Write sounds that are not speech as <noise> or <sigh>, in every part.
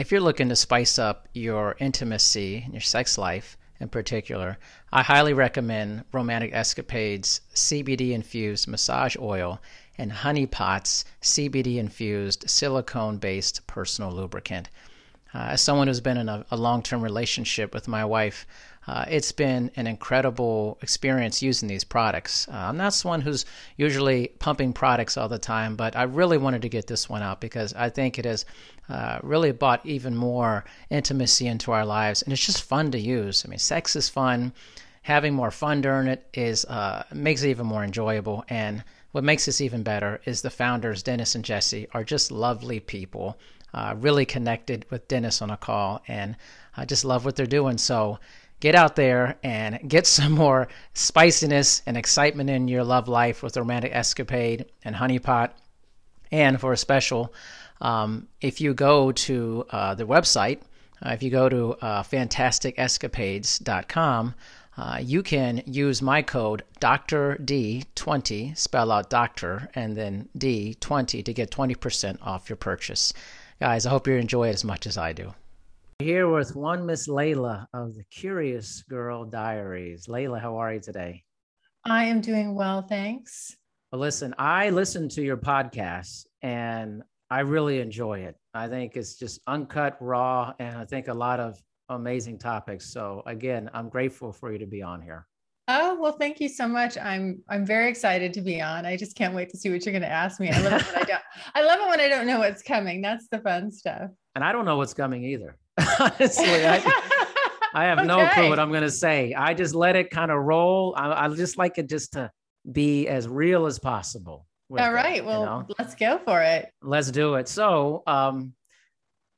If you're looking to spice up your intimacy and your sex life in particular, I highly recommend Romantic Escapades CBD infused massage oil and Honey Pot's CBD infused silicone based personal lubricant. Uh, as someone who's been in a, a long term relationship with my wife, uh, it's been an incredible experience using these products. Uh, I'm not someone who's usually pumping products all the time, but I really wanted to get this one out because I think it has uh, really brought even more intimacy into our lives, and it's just fun to use. I mean, sex is fun. Having more fun during it is uh, makes it even more enjoyable. And what makes this even better is the founders, Dennis and Jesse, are just lovely people. Uh, really connected with Dennis on a call, and I just love what they're doing. So get out there and get <laughs> some more spiciness and excitement in your love life with Romantic Escapade and Honeypot. And for a special, um, if you go to uh, the website, uh, if you go to uh, fantasticescapades.com, uh, you can use my code Dr. D20, spell out doctor, and then D20 to get 20% off your purchase. Guys, I hope you enjoy it as much as I do. Here with one Miss Layla of the Curious Girl Diaries. Layla, how are you today? I am doing well, thanks. Well, listen, I listen to your podcast and I really enjoy it. I think it's just uncut, raw, and I think a lot of amazing topics. So again, I'm grateful for you to be on here. Oh well, thank you so much. I'm I'm very excited to be on. I just can't wait to see what you're going to ask me. I love it when I don't. I love it when I don't know what's coming. That's the fun stuff. And I don't know what's coming either. <laughs> Honestly, I, I have okay. no clue what I'm going to say. I just let it kind of roll. I, I just like it just to be as real as possible. All right. It, well, you know? let's go for it. Let's do it. So, um,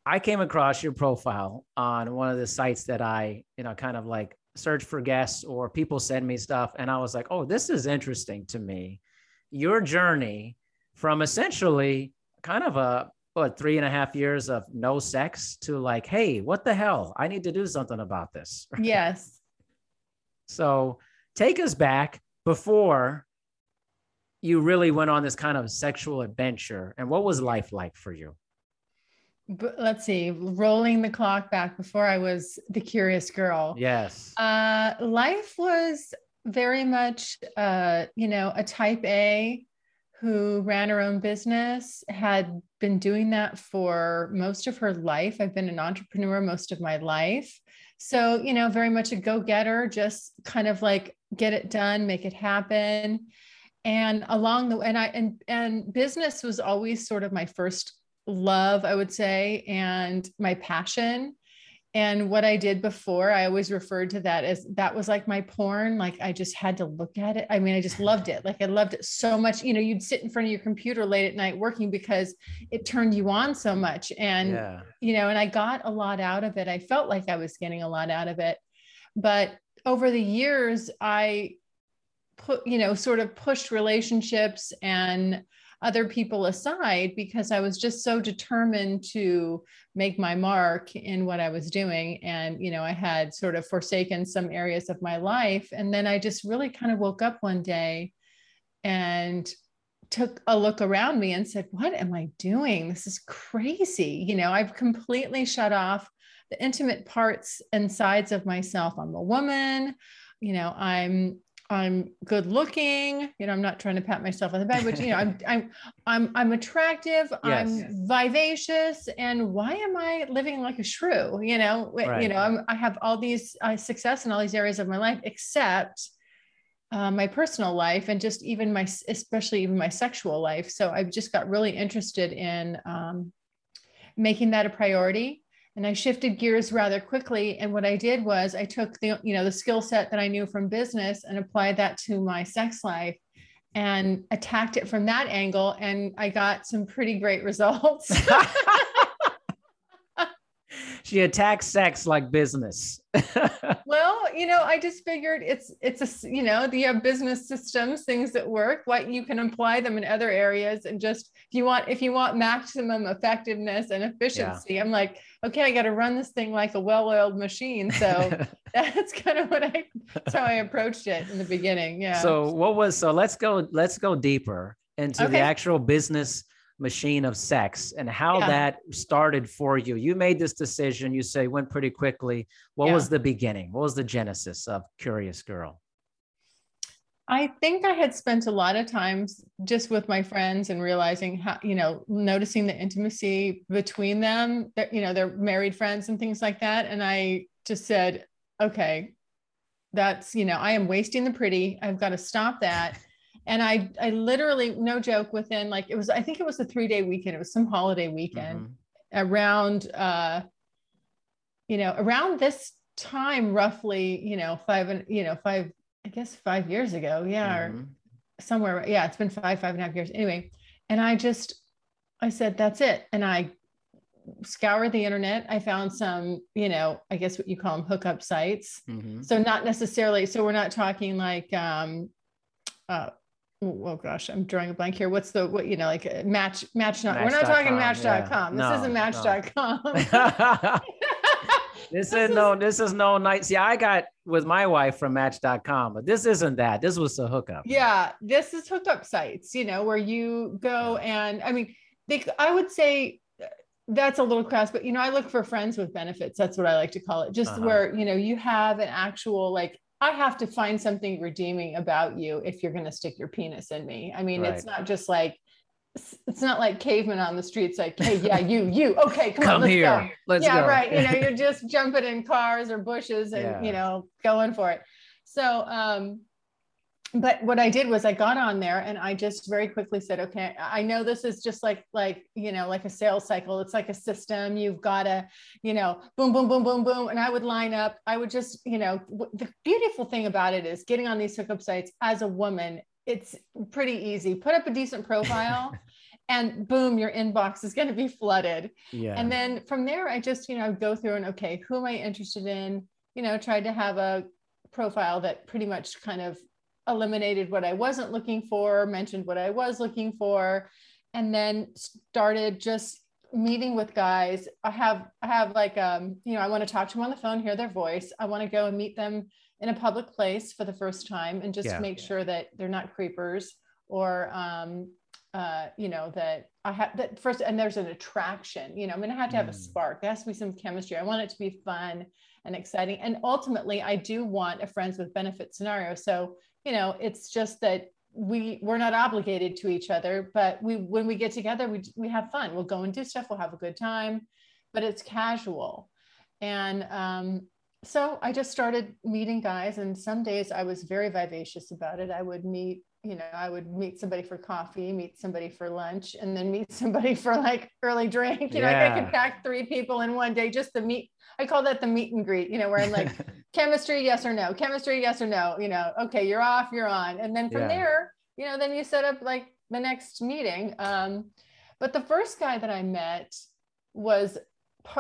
I came across your profile on one of the sites that I, you know, kind of like search for guests or people send me stuff. And I was like, oh, this is interesting to me. Your journey from essentially kind of a what three and a half years of no sex to like, hey, what the hell? I need to do something about this. <laughs> Yes. so take us back before you really went on this kind of sexual adventure. And what was life like for you? But let's see, rolling the clock back before I was the curious girl. Yes. Uh, life was very much, uh, you know, a type A who ran her own business, had been doing that for most of her life. I've been an entrepreneur most of my life. So, you know, very much a go getter, just kind of like get it done, make it happen. And along the way, and I and and business was always sort of my first love, I would say, and my passion. And what I did before, I always referred to that as that was like my porn. Like I just had to look at it. I mean, I just loved it. Like I loved it so much. You know, you'd sit in front of your computer late at night working because it turned you on so much. And, yeah. you know, and I got a lot out of it. I felt like I was getting a lot out of it. But over the years, I put, you know, sort of pushed relationships and other people aside because I was just so determined to make my mark in what I was doing. And, you know, I had sort of forsaken some areas of my life. And then I just really kind of woke up one day and took a look around me and said, What am I doing? This is crazy. You know, I've completely shut off the intimate parts and sides of myself. I'm a woman, you know, I'm I'm good looking. You know, I'm not trying to pat myself on the back, but you know, I'm <laughs> I'm I'm I'm attractive. Yes. I'm vivacious, and why am I living like a shrew? You know, right. you know, I'm, i have all these uh, success in all these areas of my life, except uh, my personal life, and just even my, especially even my sexual life. So I've just got really interested in um, making that a priority and I shifted gears rather quickly. And what I did was I took the, you know, the skill set that I knew from business and applied that to my sex life and attacked it from that angle. And I got some pretty great results. <laughs> <laughs> <laughs> she attacks sex like business. <laughs> well, you know, I just figured it's it's a you know, you have uh, business systems, things that work, what you can apply them in other areas and just if you want if you want maximum effectiveness and efficiency, yeah. I'm like, okay, I got to run this thing like a well-oiled machine. So <laughs> that's kind of what I that's how I approached it in the beginning. Yeah. So what was so let's go let's go deeper into okay. the actual business machine of sex and how yeah. that started for you. You made this decision, you say went pretty quickly. What yeah. was the beginning? What was the genesis of Curious Girl? I think I had spent a lot of times just with my friends and realizing how, you know, noticing the intimacy between them, that, you know, they're married friends and things like that. And I just said, okay, that's, you know, I am wasting the pretty. I've got to stop that and I I literally no joke within like it was I think it was a three day weekend it was some holiday weekend mm-hmm. around uh you know around this time roughly you know five and you know five I guess five years ago yeah mm-hmm. or somewhere yeah it's been five five and a half years anyway and I just I said that's it and I scoured the internet i found some you know i guess what you call them hookup sites mm-hmm. so not necessarily so we're not talking like um uh, oh gosh, I'm drawing a blank here. What's the what you know like uh, match match not match. we're not talking match.com. Yeah. This no, isn't match.com. No. <laughs> <laughs> this, this is, is no this is no night. See, I got with my wife from match.com, but this isn't that. This was a hookup. Yeah, this is hookup sites, you know, where you go and I mean, they I would say uh, that's a little crass, but you know, I look for friends with benefits. That's what I like to call it. Just uh-huh. where, you know, you have an actual like I have to find something redeeming about you if you're going to stick your penis in me. I mean, right. it's not just like it's not like cavemen on the streets like hey yeah <laughs> you you okay come, come on let's here go. let's yeah go. right you know <laughs> you're just jumping in cars or bushes and yeah. you know going for it so um but what I did was I got on there and I just very quickly said, okay, I know this is just like, like, you know, like a sales cycle. It's like a system. You've got to, you know, boom, boom, boom, boom, boom. And I would line up. I would just, you know, the beautiful thing about it is getting on these hookup sites as a woman, it's pretty easy. Put up a decent profile. <laughs> and boom, your inbox is going to be flooded. Yeah. And then from there, I just, you know, go through and okay, who am I interested in? You know, tried to have a profile that pretty much kind of eliminated what I wasn't looking for, mentioned what I was looking for, and then started just meeting with guys. I have I have like um, you know, I want to talk to them on the phone, hear their voice. I want to go and meet them in a public place for the first time and just yeah. make sure that they're not creepers or um uh, you know, that I have that first, and there's an attraction, you know, I mean, I have to have mm. a spark. There has to be some chemistry. I want it to be fun and exciting. And ultimately, I do want a friends with benefit scenario. So you know it's just that we we're not obligated to each other but we when we get together we we have fun. We'll go and do stuff. We'll have a good time but it's casual. And um, so i just started meeting guys and some days i was very vivacious about it. I would meet you know, I would meet somebody for coffee, meet somebody for lunch, and then meet <laughs> somebody for like early drink. You know, like I could pack three people in one day just to meet. I call that the meet and greet, you know, where I'm like, <laughs> chemistry, yes or no, chemistry, yes or no, you know, okay, you're off, you're on. And then from yeah. there, you know, then you set up like the next meeting. Um, but the first guy that I met was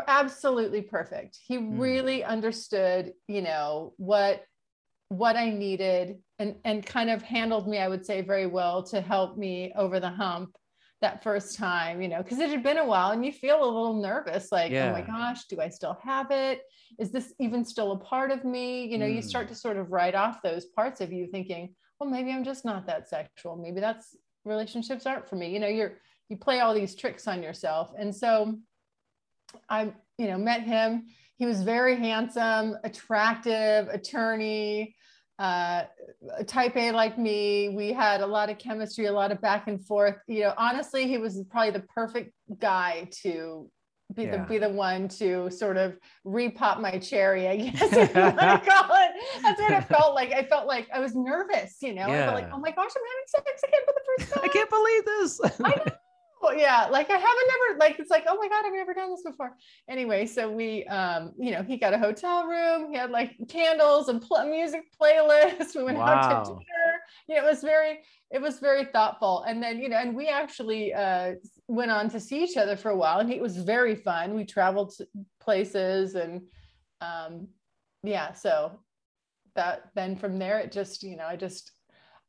absolutely perfect. He mm. really understood, you know, what what I needed and, and kind of handled me, I would say, very well to help me over the hump that first time, you know, because it had been a while and you feel a little nervous like, yeah. oh my gosh, do I still have it? Is this even still a part of me? You know, mm. you start to sort of write off those parts of you thinking, well, maybe I'm just not that sexual. Maybe that's relationships aren't for me. You know, you're, you play all these tricks on yourself. And so I, you know, met him. He was very handsome, attractive, attorney, uh, type A like me. We had a lot of chemistry, a lot of back and forth. You know, honestly, he was probably the perfect guy to be yeah. the be the one to sort of repop my cherry, I guess <laughs> you want to <laughs> call it. That's what it felt like. I felt like I was nervous, you know. Yeah. I felt like, oh my gosh, I'm having sex again for the first time. <laughs> I can't believe this. I know well, yeah, like I haven't never like it's like, oh my God, I've never done this before. Anyway, so we um, you know, he got a hotel room, he had like candles and pl- music playlist. <laughs> We went wow. out to dinner. you know, it was very, it was very thoughtful. And then, you know, and we actually uh, went on to see each other for a while and it was very fun. We traveled places and um, yeah, so that then from there, it just, you know, I just,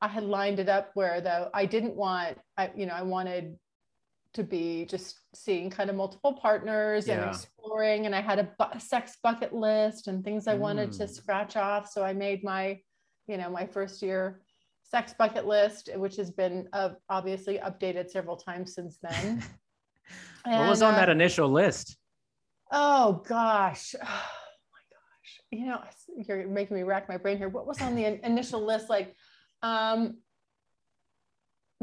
I had lined it up where though I didn't want, I, you know, I wanted to be just seeing kind of multiple partners yeah. and exploring. And I had a bu- sex bucket list and things I mm. wanted to mm. scratch off. So I made my, you know, my first year sex bucket list, which has been uh, obviously updated several times since then. <laughs> and, what was on uh, that initial list? Oh gosh. <sighs> Oh my gosh. You know, you're making me rack my brain here. What was on the initial list? Like, um,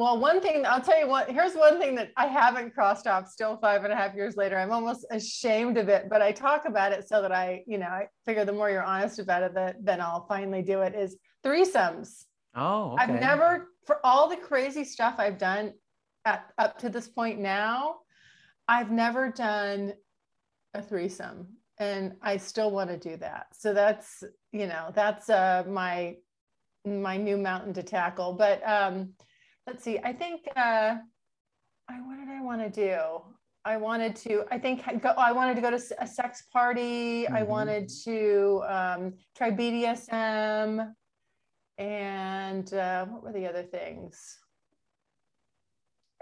well, one thing I'll tell you what, here's one thing that I haven't crossed off still five and a half years later. I'm almost ashamed of it, but I talk about it so that I, you know, I figure the more you're honest about it, that then I'll finally do it is threesomes. Oh, okay. I've never, for all the crazy stuff I've done at, up to this point now, I've never done a threesome and I still want to do that. So that's, you know, that's uh, my, my new mountain to tackle. But, um, let's see, I think, uh, I, what did I want to do? I wanted to, I think, go, I wanted to go to a sex party. Mm-hmm. I wanted to um, try BDSM. And uh, what were the other things?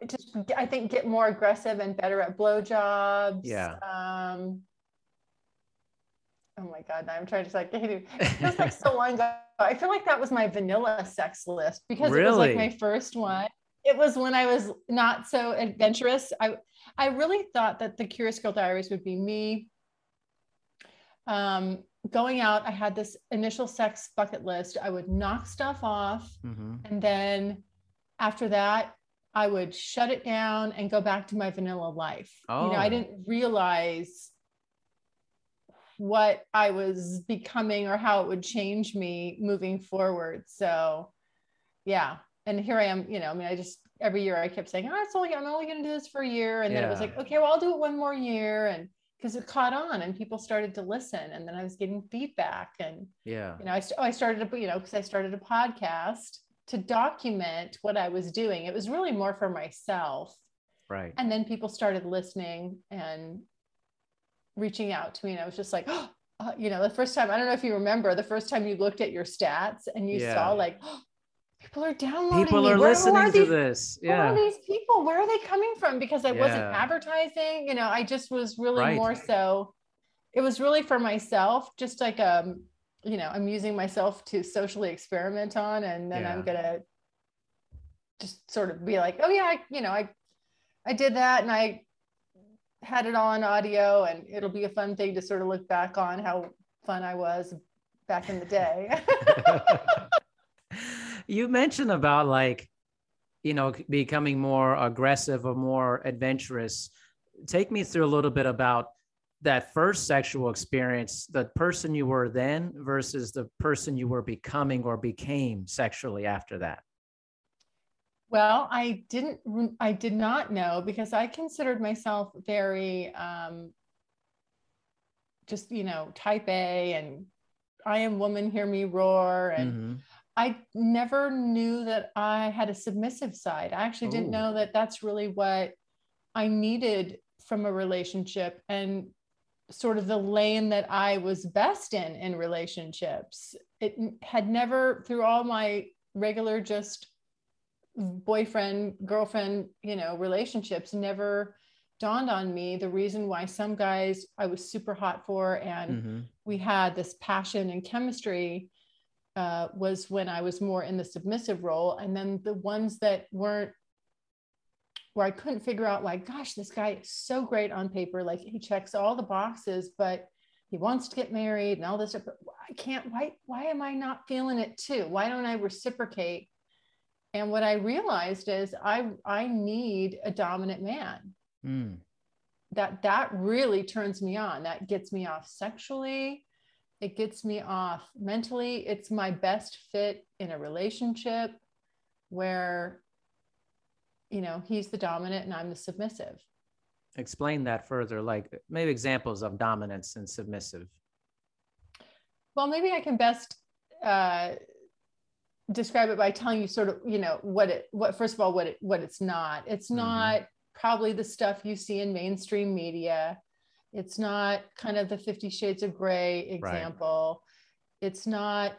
I just, I think, get more aggressive and better at blowjobs. Yeah. Um, oh my God, now I'm trying to like, <laughs> feels like so long. I feel like that was my vanilla sex list because really? it was like my first one. It was when I was not so adventurous. I I really thought that the Curious Girl Diaries would be me um, going out. I had this initial sex bucket list. I would knock stuff off, mm-hmm. and then after that, I would shut it down and go back to my vanilla life. Oh. You know, I oh. didn't realize what I was becoming or how it would change me moving forward. So, yeah. And here I am, you know, I mean, I just every year I kept saying, oh, it's only, I'm only going to do this for a year. And yeah. then it was like, okay, well, I'll do it one more year. And because it caught on and people started to listen. And then I was getting feedback. And, yeah, you know, I, oh, I started, a, you know, because I started a podcast to document what I was doing. It was really more for myself. Right. And then people started listening and reaching out to me and I was just like, oh, <gasps> you know, the first time, I don't know if you remember the first time you looked at your stats and you yeah. saw like, oh, <gasps> people are downloading. People me. are Where, listening are to these, this. Yeah. Who are these people? Where are they coming from? Because I yeah. wasn't advertising, you know, I just was really right. more so, it was really for myself, just like, um, you know, I'm using myself to socially experiment on, and then yeah. I'm going to just sort of be like, oh yeah, I, you know, I, I did that and I had it all on audio and it'll be a fun thing to sort of look back on how fun I was back in the day. <laughs> you mentioned about like, you know, becoming more aggressive or more adventurous. Take me through a little bit about that first sexual experience, the person you were then versus the person you were becoming or became sexually after that. Well, I didn't, I did not know because I considered myself very, um, just, you know, type A and I am woman, hear me roar. And mm-hmm. I never knew that I had a submissive side. I actually Ooh. didn't know that that's really what I needed from a relationship and sort of the lane that I was best in in relationships. It had never, through all my regular just boyfriend girlfriend you know relationships never dawned on me the reason why some guys i was super hot for and mm-hmm. we had this passion and chemistry uh, was when i was more in the submissive role. And then the ones that weren't where i couldn't figure out like gosh this guy is so great on paper. Like he checks all the boxes but he wants to get married and all this stuff. But i can't why why am i not feeling it too? Why don't i reciprocate and what I realized is I I need a dominant man. Mm. That that really turns me on. That gets me off sexually. It gets me off mentally. It's my best fit in a relationship where you know, he's the dominant and I'm the submissive. Explain that further, like maybe examples of dominance and submissive. Well, maybe I can best uh, describe it by telling you sort of you know what it what first of all what it what it's not. It's Mm-hmm. not probably the stuff you see in mainstream media. It's not kind of the 50 shades of gray example. It's not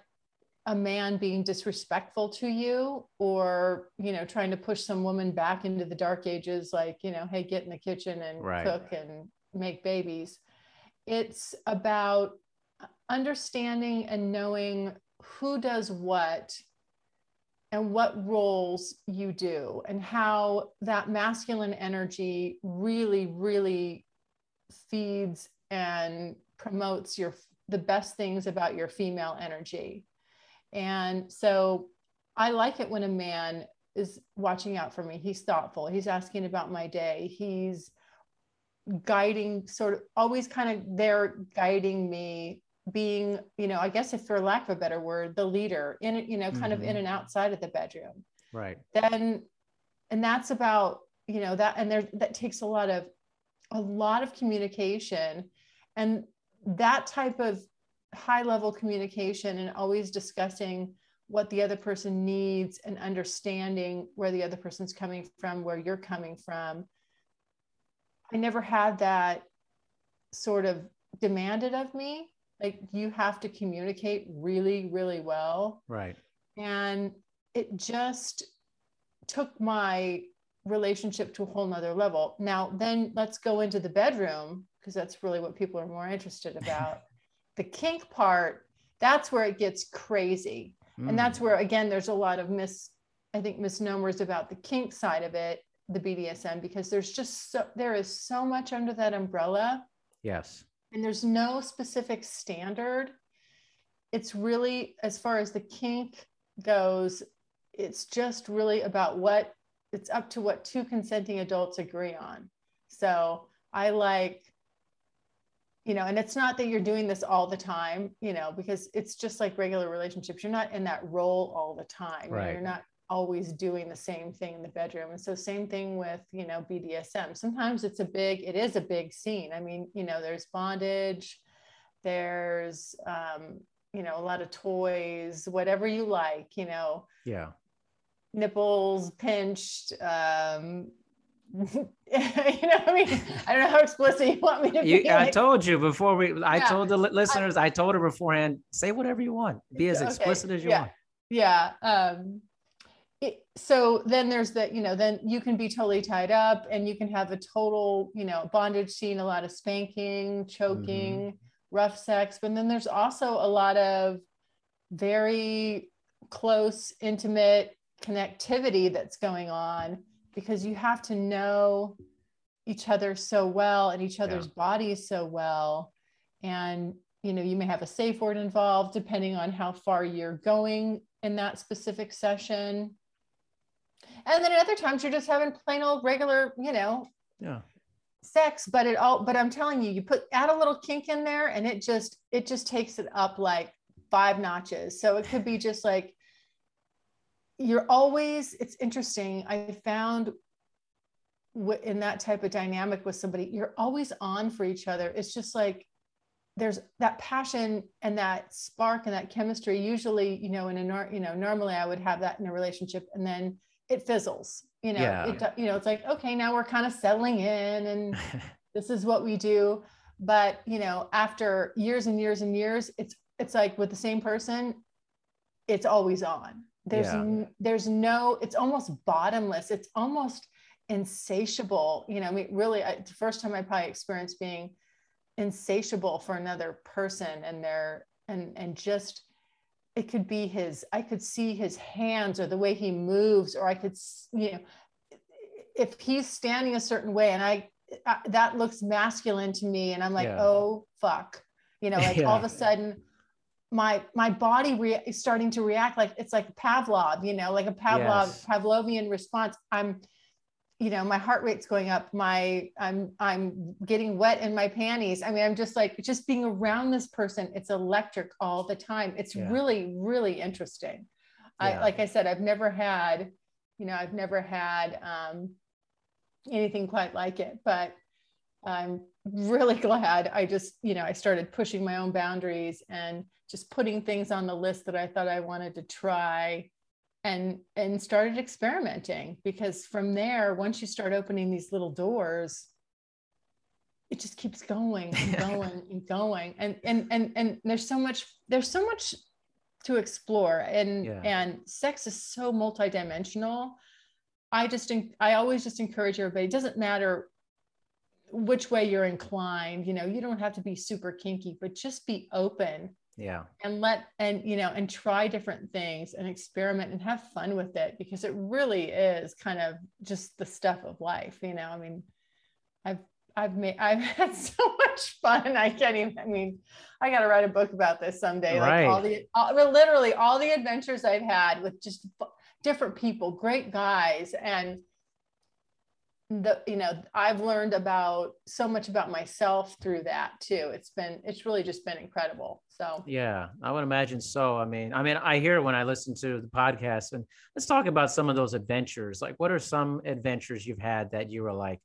a man being disrespectful to you or you know trying to push some woman back into the dark ages like you know hey get in the kitchen and Right. cook and make babies. It's about understanding and knowing who does what and what roles you do and how that masculine energy really really feeds and promotes your the best things about your female energy. And so i like it when a man is watching out for me. He's thoughtful. He's asking about my day. He's guiding sort of always kind of there guiding me being you know i guess if for lack of a better word the leader in you know kind of Mhm. in and outside of the bedroom Right. then and that's about you know that and there that takes a lot of a lot of communication and that type of high level communication and always discussing what the other person needs and understanding where the other person's coming from where you're coming from i never had that sort of demanded of me like you have to communicate really really well Right. and it just took my relationship to a whole nother level now then let's go into the bedroom because that's really what people are more interested <laughs> about the kink part that's where it gets crazy and that's Mm. where again there's a lot of mis i think misnomers about the kink side of it the bdsm because there's just so there is so much under that umbrella yes. And there's no specific standard. It's really, as far as the kink goes, it's just really about what it's up to what two consenting adults agree on. So I like, you know, and it's not that you're doing this all the time, you know, because it's just like regular relationships. You're not in that role all the time. Right. You're not always doing the same thing in the bedroom. And so same thing with, you know, BDSM. Sometimes it's a big, it is a big scene. I mean, you know, there's bondage, there's um, you know, a lot of toys, whatever you like, you know, Yeah. nipples pinched, um <laughs> you know, I mean, I don't know how explicit you want me to be. You, I like- told you before we. I Yeah. told the li- listeners. I, told her beforehand. Say whatever you want. Be as Okay, explicit as you yeah. want. yeah um it, so then there's the you know then you can be totally tied up and you can have a total you know bondage scene a lot of spanking choking mm-hmm. rough sex but then there's also a lot of very close intimate connectivity that's going on because you have to know each other so well and each other's bodies so well. And you know you may have a safe word involved depending on how far you're going in that specific session and then at other times you're just having plain old regular you know Yeah. sex but it all but i'm telling you you put add a little kink in there and it just it just takes it up like five notches. So it could be just like you're always it's interesting. I found w- in that type of dynamic with somebody you're always on for each other. It's just like there's that passion and that spark and that chemistry usually you know in a you know normally i would have that in a relationship and then it fizzles you know Yeah. it you know it's like okay now we're kind of settling in and <laughs> this is what we do but you know after years and years and years it's it's like with the same person it's always on there's Yeah. n- there's no it's almost bottomless it's almost insatiable you know i mean really I, the first time i probably experienced being insatiable for another person and their and and just it could be his i could see his hands or the way he moves or i could you know if he's standing a certain way and i, I that looks masculine to me and i'm like Yeah. oh fuck you know <laughs> like all of a sudden my my body re- is starting to react like it's like pavlov you know like a pavlov Yes. pavlovian response i'm you know my heart rate's going up my i'm i'm getting wet in my panties. I mean i'm just like just being around this person it's electric all the time. It's Yeah. really really interesting. I like i said i've never had you know i've never had um anything quite like it but i'm really <laughs> glad i just you know i started pushing my own boundaries and just putting things on the list that i thought i wanted to try and and started experimenting because from there once you start opening these little doors it just keeps going and <laughs> going and going. And and and and there's so much there's so much to explore. And Yeah. and sex is so multidimensional. I just i always just encourage everybody it doesn't matter which way you're inclined you know you don't have to be super kinky but just be open Yeah. and let and you know and try different things and experiment and have fun with it because it really is kind of just the stuff of life you know? I mean i've i've made <laughs> i've had so much fun. I can't even i mean i got to write a book about this someday like all the all, literally all the adventures i've had with just different people great guys and the you know i've learned about so much about myself through that too it's been it's really just been incredible so Yeah, I would imagine so. I mean, I mean, I hear it when I listen to the podcast, and let's talk about some of those adventures. Like, what are some adventures you've had that you were like,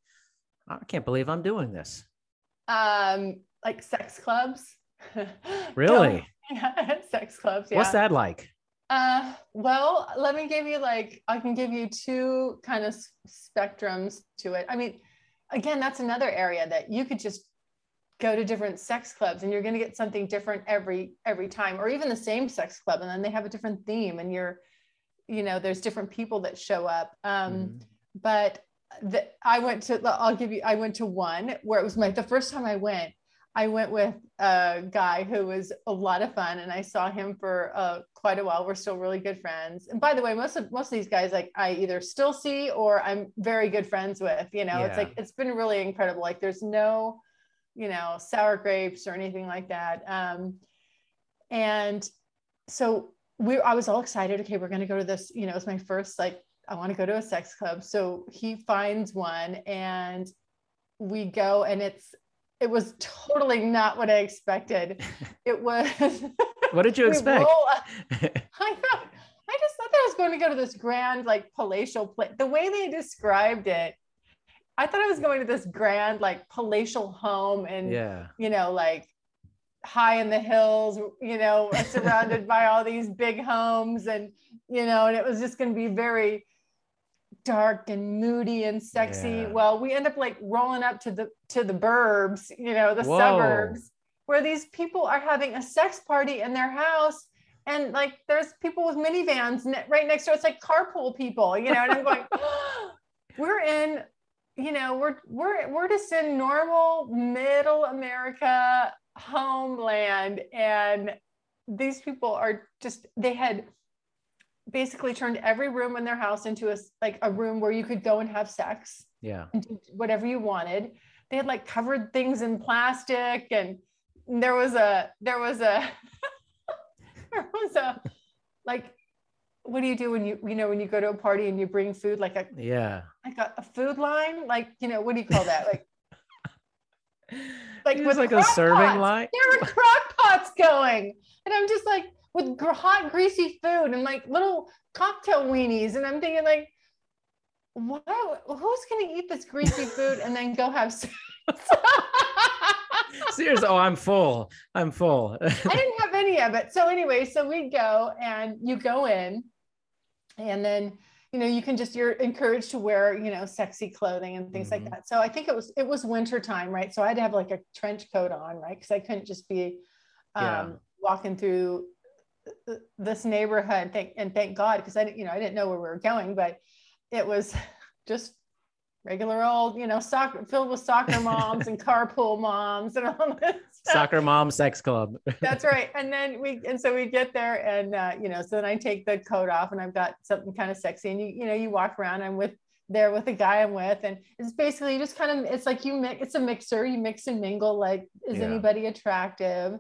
I can't believe I'm doing this? um like sex clubs <laughs> Really? <laughs> yeah sex clubs yeah What's that like? Uh well let me give you like i can give you two kind of spectrums to it i mean again that's another area that you could just go to different sex clubs and you're going to get something different every every time or even the same sex club and then they have a different theme and you're you know there's different people that show up um Mhm. but the, I went to, I'll give you, I went to one where it was my, the first time I went, I went with a guy who was a lot of fun and I saw him for uh, quite a while. We're still really good friends. And by the way, most of, most of these guys, like I either still see or I'm very good friends with, you know, it's like, it's been really incredible. Like there's no, you know, sour grapes or anything like that. Um, and so we, I was all excited. Okay, we're going to go to this, you know, it's my first like I want to go to a sex club. So he finds one and we go and it's it was totally not what I expected. <laughs> It was What did you <laughs> expect? <laughs> I thought I just thought that I was going to go to this grand like palatial place. The way they described it, I thought I was going to this grand like palatial home and yeah. you know, like high in the hills, you know, surrounded by all these big homes and, you know, and it was just going to be very dark and moody and sexy. Yeah. Well, we end up like rolling up to the, to the burbs, you know, the Whoa. suburbs where these people are having a sex party in their house. And like, there's people with minivans right next door. It's like carpool people, you know, and I'm going, <laughs> <gasps> we're in you know we're we're we're just in normal middle america homeland and these people are just they had basically turned every room in their house into a like a room where you could go and have sex Yeah. and do whatever you wanted they had like covered things in plastic and there was a there was a <laughs> there was a like what do you do when you you know when you go to a party and you bring food like a Yeah. like a, a food line like you know what do you call that like <laughs> like It was like a serving pots. line. there were crock pots going and i'm just like with hot greasy food and like little cocktail weenies and i'm thinking like what who's going to eat this greasy food and then go have sex <laughs> Seriously. Oh, I'm full. I'm full. <laughs> I didn't have any of it. So anyway, so we go and you go in and then you know you can just you're encouraged to wear you know sexy clothing and things Mhm. like that so i think it was it was winter time right so i had to have like a trench coat on right because i couldn't just be um, Yeah. walking through th- this neighborhood thank, and thank god because i didn't you know i didn't know where we were going but it was <laughs> just regular old you know soccer filled with soccer <laughs> moms and carpool moms and all this <laughs> stuff. Soccer mom sex club. That's right. And then we and so we get there and uh, you know, so then I take the coat off and I've got something kind of sexy and you you know, you walk around, I'm with there with the guy I'm with and it's basically just kind of it's like you mix it's a mixer, you mix and mingle like is Yeah. anybody attractive?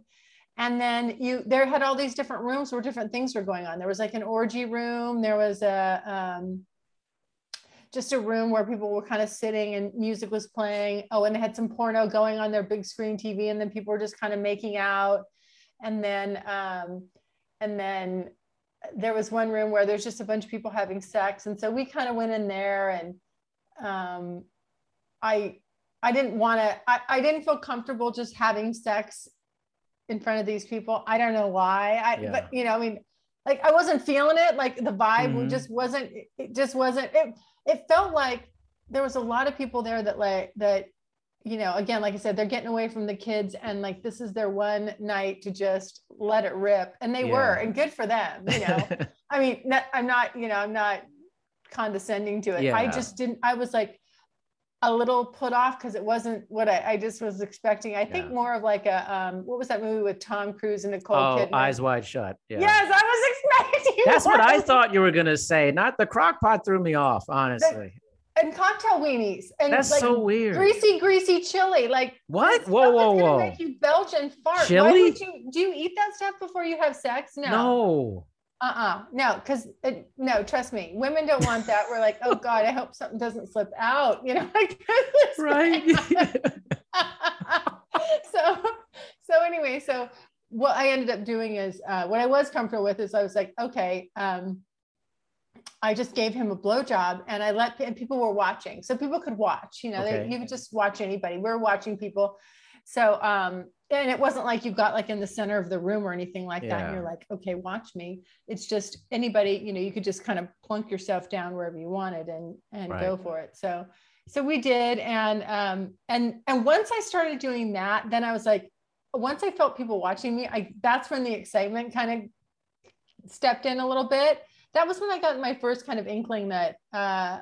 And then you there had all these different rooms where different things were going on. There was like an orgy room, there was a um just a room where people were kind of sitting and music was playing. Oh, and they had some porno going on their big screen TV, and then people were just kind of making out. And then, um, and then there was one room where there's just a bunch of people having sex, and so we kind of went in there, and um, I, I didn't want to. I, I didn't feel comfortable just having sex in front of these people. I don't know why. I, Yeah. but you know, I mean, like I wasn't feeling it. Like the vibe Mhm. just wasn't. It just wasn't. It it felt like there was a lot of people there that like that. You know, again, like I said, they're getting away from the kids, and like this is their one night to just let it rip, and they were, and good for them. You know, <laughs> I mean, not, I'm not, you know, I'm not condescending to it. I just didn't. I was like a little put off because it wasn't what I, I just was expecting. I think Yeah. more of like a um, what was that movie with Tom Cruise and Nicole oh, Kidman? eyes wide shut. Yeah. Yes, I was <laughs> expecting. That's what I thought you were gonna say. Not the crock pot threw me off, honestly. And cocktail weenies and That's like so weird. greasy, greasy chili. Like What? Whoa, whoa, whoa. Make you belch and fart. Why would you do you eat that stuff before you have sex? No. No. Uh-uh. No, because no, trust me, women don't want that. We're like, oh God, I hope something doesn't slip out. You know, <laughs> like this Right. <laughs> so so anyway, so what I ended up doing is uh, what I was comfortable with is I was like, okay, um, I just gave him a blowjob and I let and people were watching, so people could watch. You know, Okay. they, you could just watch anybody. We are watching people. So um, and it wasn't like you got like in the center of the room or anything like that. And you're like, okay, watch me. It's just anybody. You know, you could just kind of plunk yourself down wherever you wanted and and go for it. So so we did and um and and once i started doing that then i was like once i felt people watching me i that's when the excitement kind of stepped in a little bit that was when i got my first kind of inkling that uh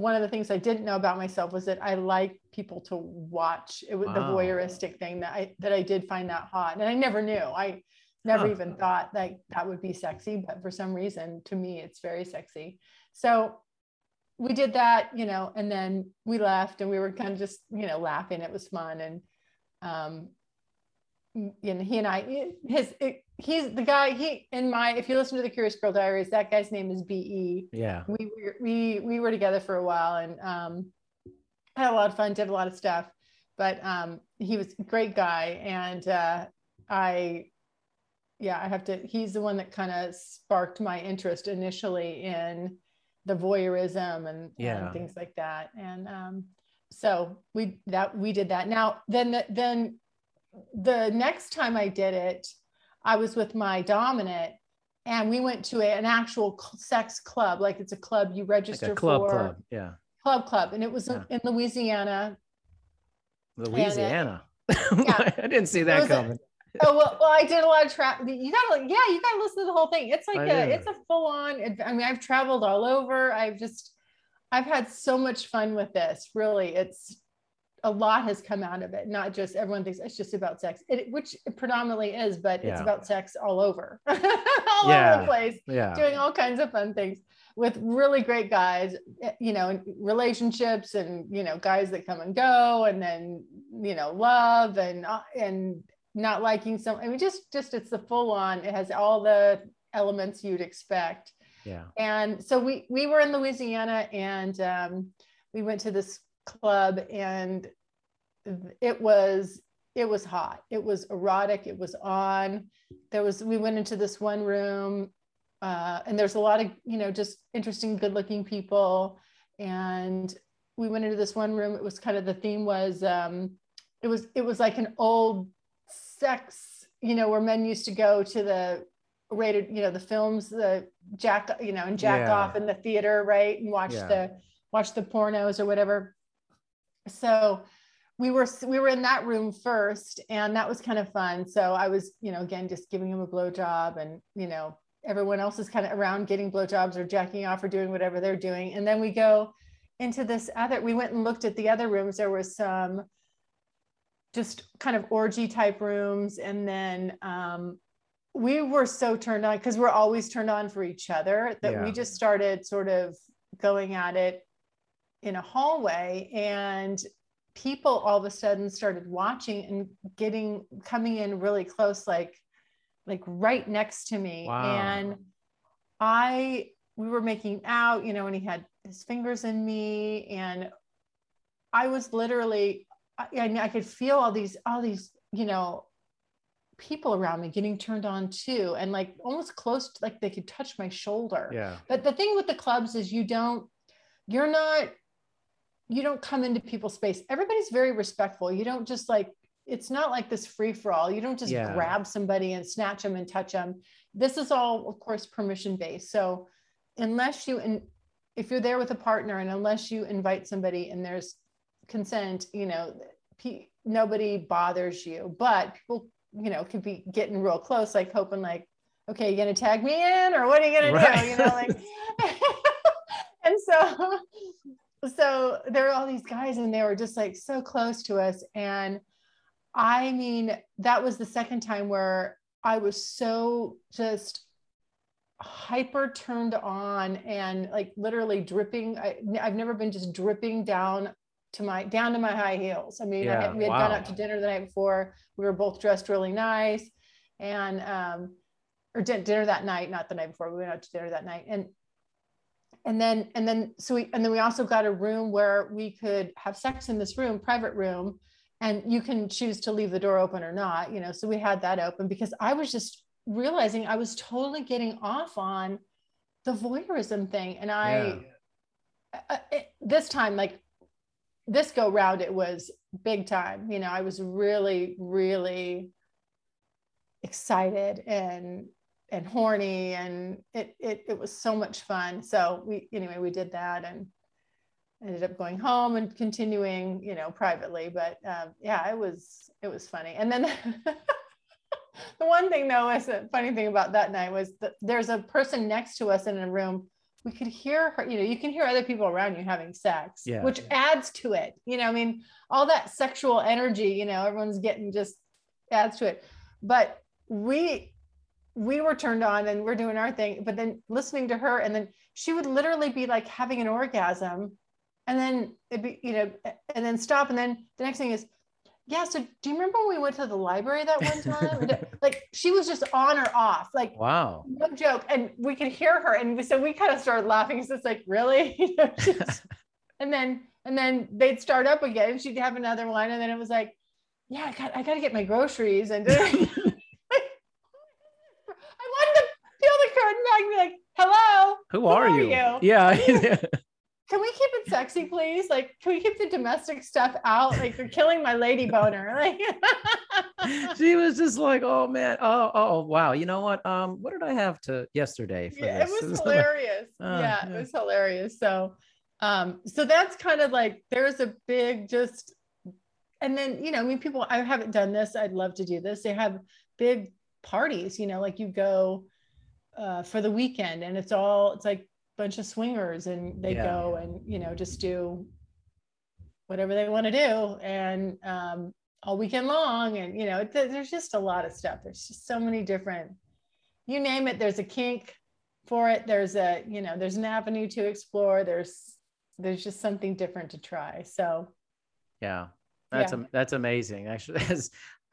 one of the things i didn't know about myself was that i like people to watch it was the voyeuristic thing that i that i did find that hot and i never knew i never Huh. even thought like that would be sexy but for some reason to me it's very sexy so we did that, you know, and then we left and we were kind of just, you know, laughing. It was fun. And, um, you know, he and I, his, he's the guy, he, in my, if you listen to the Curious Girl Diaries, that guy's name is B.E. Yeah. We were, we, we were together for a while and, um, had a lot of fun, did a lot of stuff, but, um, he was a great guy. And, uh, I, yeah, I have to, he's the one that kind of sparked my interest initially in, the voyeurism and, Yeah. and things like that. And um, so we that we did that. Now then the, then the next time I did it, I was with my dominant and we went to a, an actual sex club. Like it's a club you Like register a club for club. Yeah. club club. And it was Yeah. in Louisiana. Louisiana. yeah. Uh, <laughs> I didn't see that was a- coming. Oh well, well, I did a lot of travel. You gotta, yeah, you gotta listen to the whole thing. It's like I a, it's a full on. I mean, I've traveled all over. I've just, I've had so much fun with this. Really, it's a lot has come out of it. Not just everyone thinks it's just about sex, it, which it predominantly is, but it's about sex all over, <laughs> all over the place Yeah. doing all kinds of fun things with really great guys, eh, you know, relationships and, you know, guys that come and go and then, you know, love and, uh, and not liking some, I mean, just, just, it's the full on, it has all the elements you'd expect. Yeah. And so we, we were in Louisiana and um, we went to this club and it was, it was hot. It was erotic. It was on. There was, we went into this one room uh, and there's a lot of you know just interesting good looking people and we went into this one room it was kind of the theme was um, it was it was like an old sex you know where men used to go to the rated you know the films the jack you know and jack Yeah. off in the theater right and watch Yeah. the watch the pornos or whatever so we were we were in that room first and that was kind of fun. So i was you know again just giving him a blowjob and you know everyone else is kind of around getting blowjobs or jacking off or doing whatever they're doing. And then we go into this other we went and looked at the other rooms. There was some just kind of orgy type rooms. And then um, we were so turned on because we're always turned on for each other that we just started sort of going at it in a hallway and people all of a sudden started watching and getting coming in really close like like right next to me Wow. and i we were making out you know and he had his fingers in me and i was literally i, I, mean, I could feel all these all these you know people around me getting turned on too and like almost close to, like they could touch my shoulder Yeah. but the thing with the clubs is you don't, you're not, you don't come into people's space. Everybody's very respectful. You don't just like it's not like this free for all. You don't just Yeah. grab somebody and snatch them and touch them. This is all, of course, permission based. So unless you, and if you're there with a partner and unless you invite somebody and there's consent, you know, pe- nobody bothers you, but people, you know, could be getting real close, like hoping like, okay, you're gonna tag me in or what are you gonna Right. do? You know, like, <laughs> and so, so there are all these guys and they were just like so close to us. And I mean, that was the second time where I was so just hyper turned on and like literally dripping. I, I've never been just dripping down to my down to my high heels. I mean, I had, we had gone wow. out to dinner the night before. We were both dressed really nice, and um, or dinner that night, not the night before. We went out to dinner that night, and and then and then so we and then we also got a room where we could have sex in this room, private room, and you can choose to leave the door open or not. You know, so we had that open because I was just realizing I was totally getting off on the voyeurism thing, and I uh, it- this time like this go round it was big time you know i was really really excited and and horny and it it, it was so much fun. So we anyway we did that and ended up going home and continuing you know privately. But um, yeah it was it was funny. And then <laughs> the one thing though is a funny thing about that night was that there's a person next to us in a room. We could hear her you know you can hear other people around you having sex Yeah. which adds to it. You know i mean all that sexual energy you know everyone's getting just adds to it. But we we were turned on and we're doing our thing but then listening to her and then she would literally be like having an orgasm and then it'd be you know and then stop and then the next thing is yeah so do you remember when we went to the library that one time <laughs> like she was just on or off like Wow. no joke. And we could hear her. And so we kind of started laughing. It's just like, really? <laughs> You know, <laughs> and then, and then they'd start up again and she'd have another one. And then it was like, yeah, I got, I got to get my groceries. And I wanted to peel the curtain back and be like, hello, Who are, are you? you? Yeah. <laughs> can we keep it sexy, please? Like, can we keep the domestic stuff out? Like you're killing my lady boner. <laughs> Like, <laughs> she was just like, oh man, oh oh wow. You know what? Um, what did I have to yesterday for yeah, it was hilarious. Uh, yeah, yeah. it was hilarious. So, um, so that's kind of like there's a big just, and then you know, I mean, people. I haven't done this. I'd love to do this. They have big parties. You know, like you go uh, for the weekend, and it's all it's like a bunch of swingers, and they Yeah. go and you know just do whatever they want to do, and um, all weekend long, and you know, it, there's just a lot of stuff. There's just so many different. You name it. There's a kink for it there's a you know there's an avenue to explore there's there's just something different to try so Yeah, that's Yeah. that's amazing. Actually, <laughs> that's,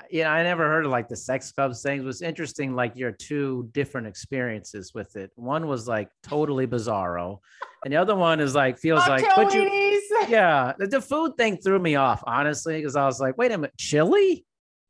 you know, I never heard of like the sex clubs things. It was interesting, like your two different experiences with it. One was like totally bizarro, and the other one is like feels like but you, <laughs> yeah. The, the food thing threw me off honestly because I was like, wait a minute, chili?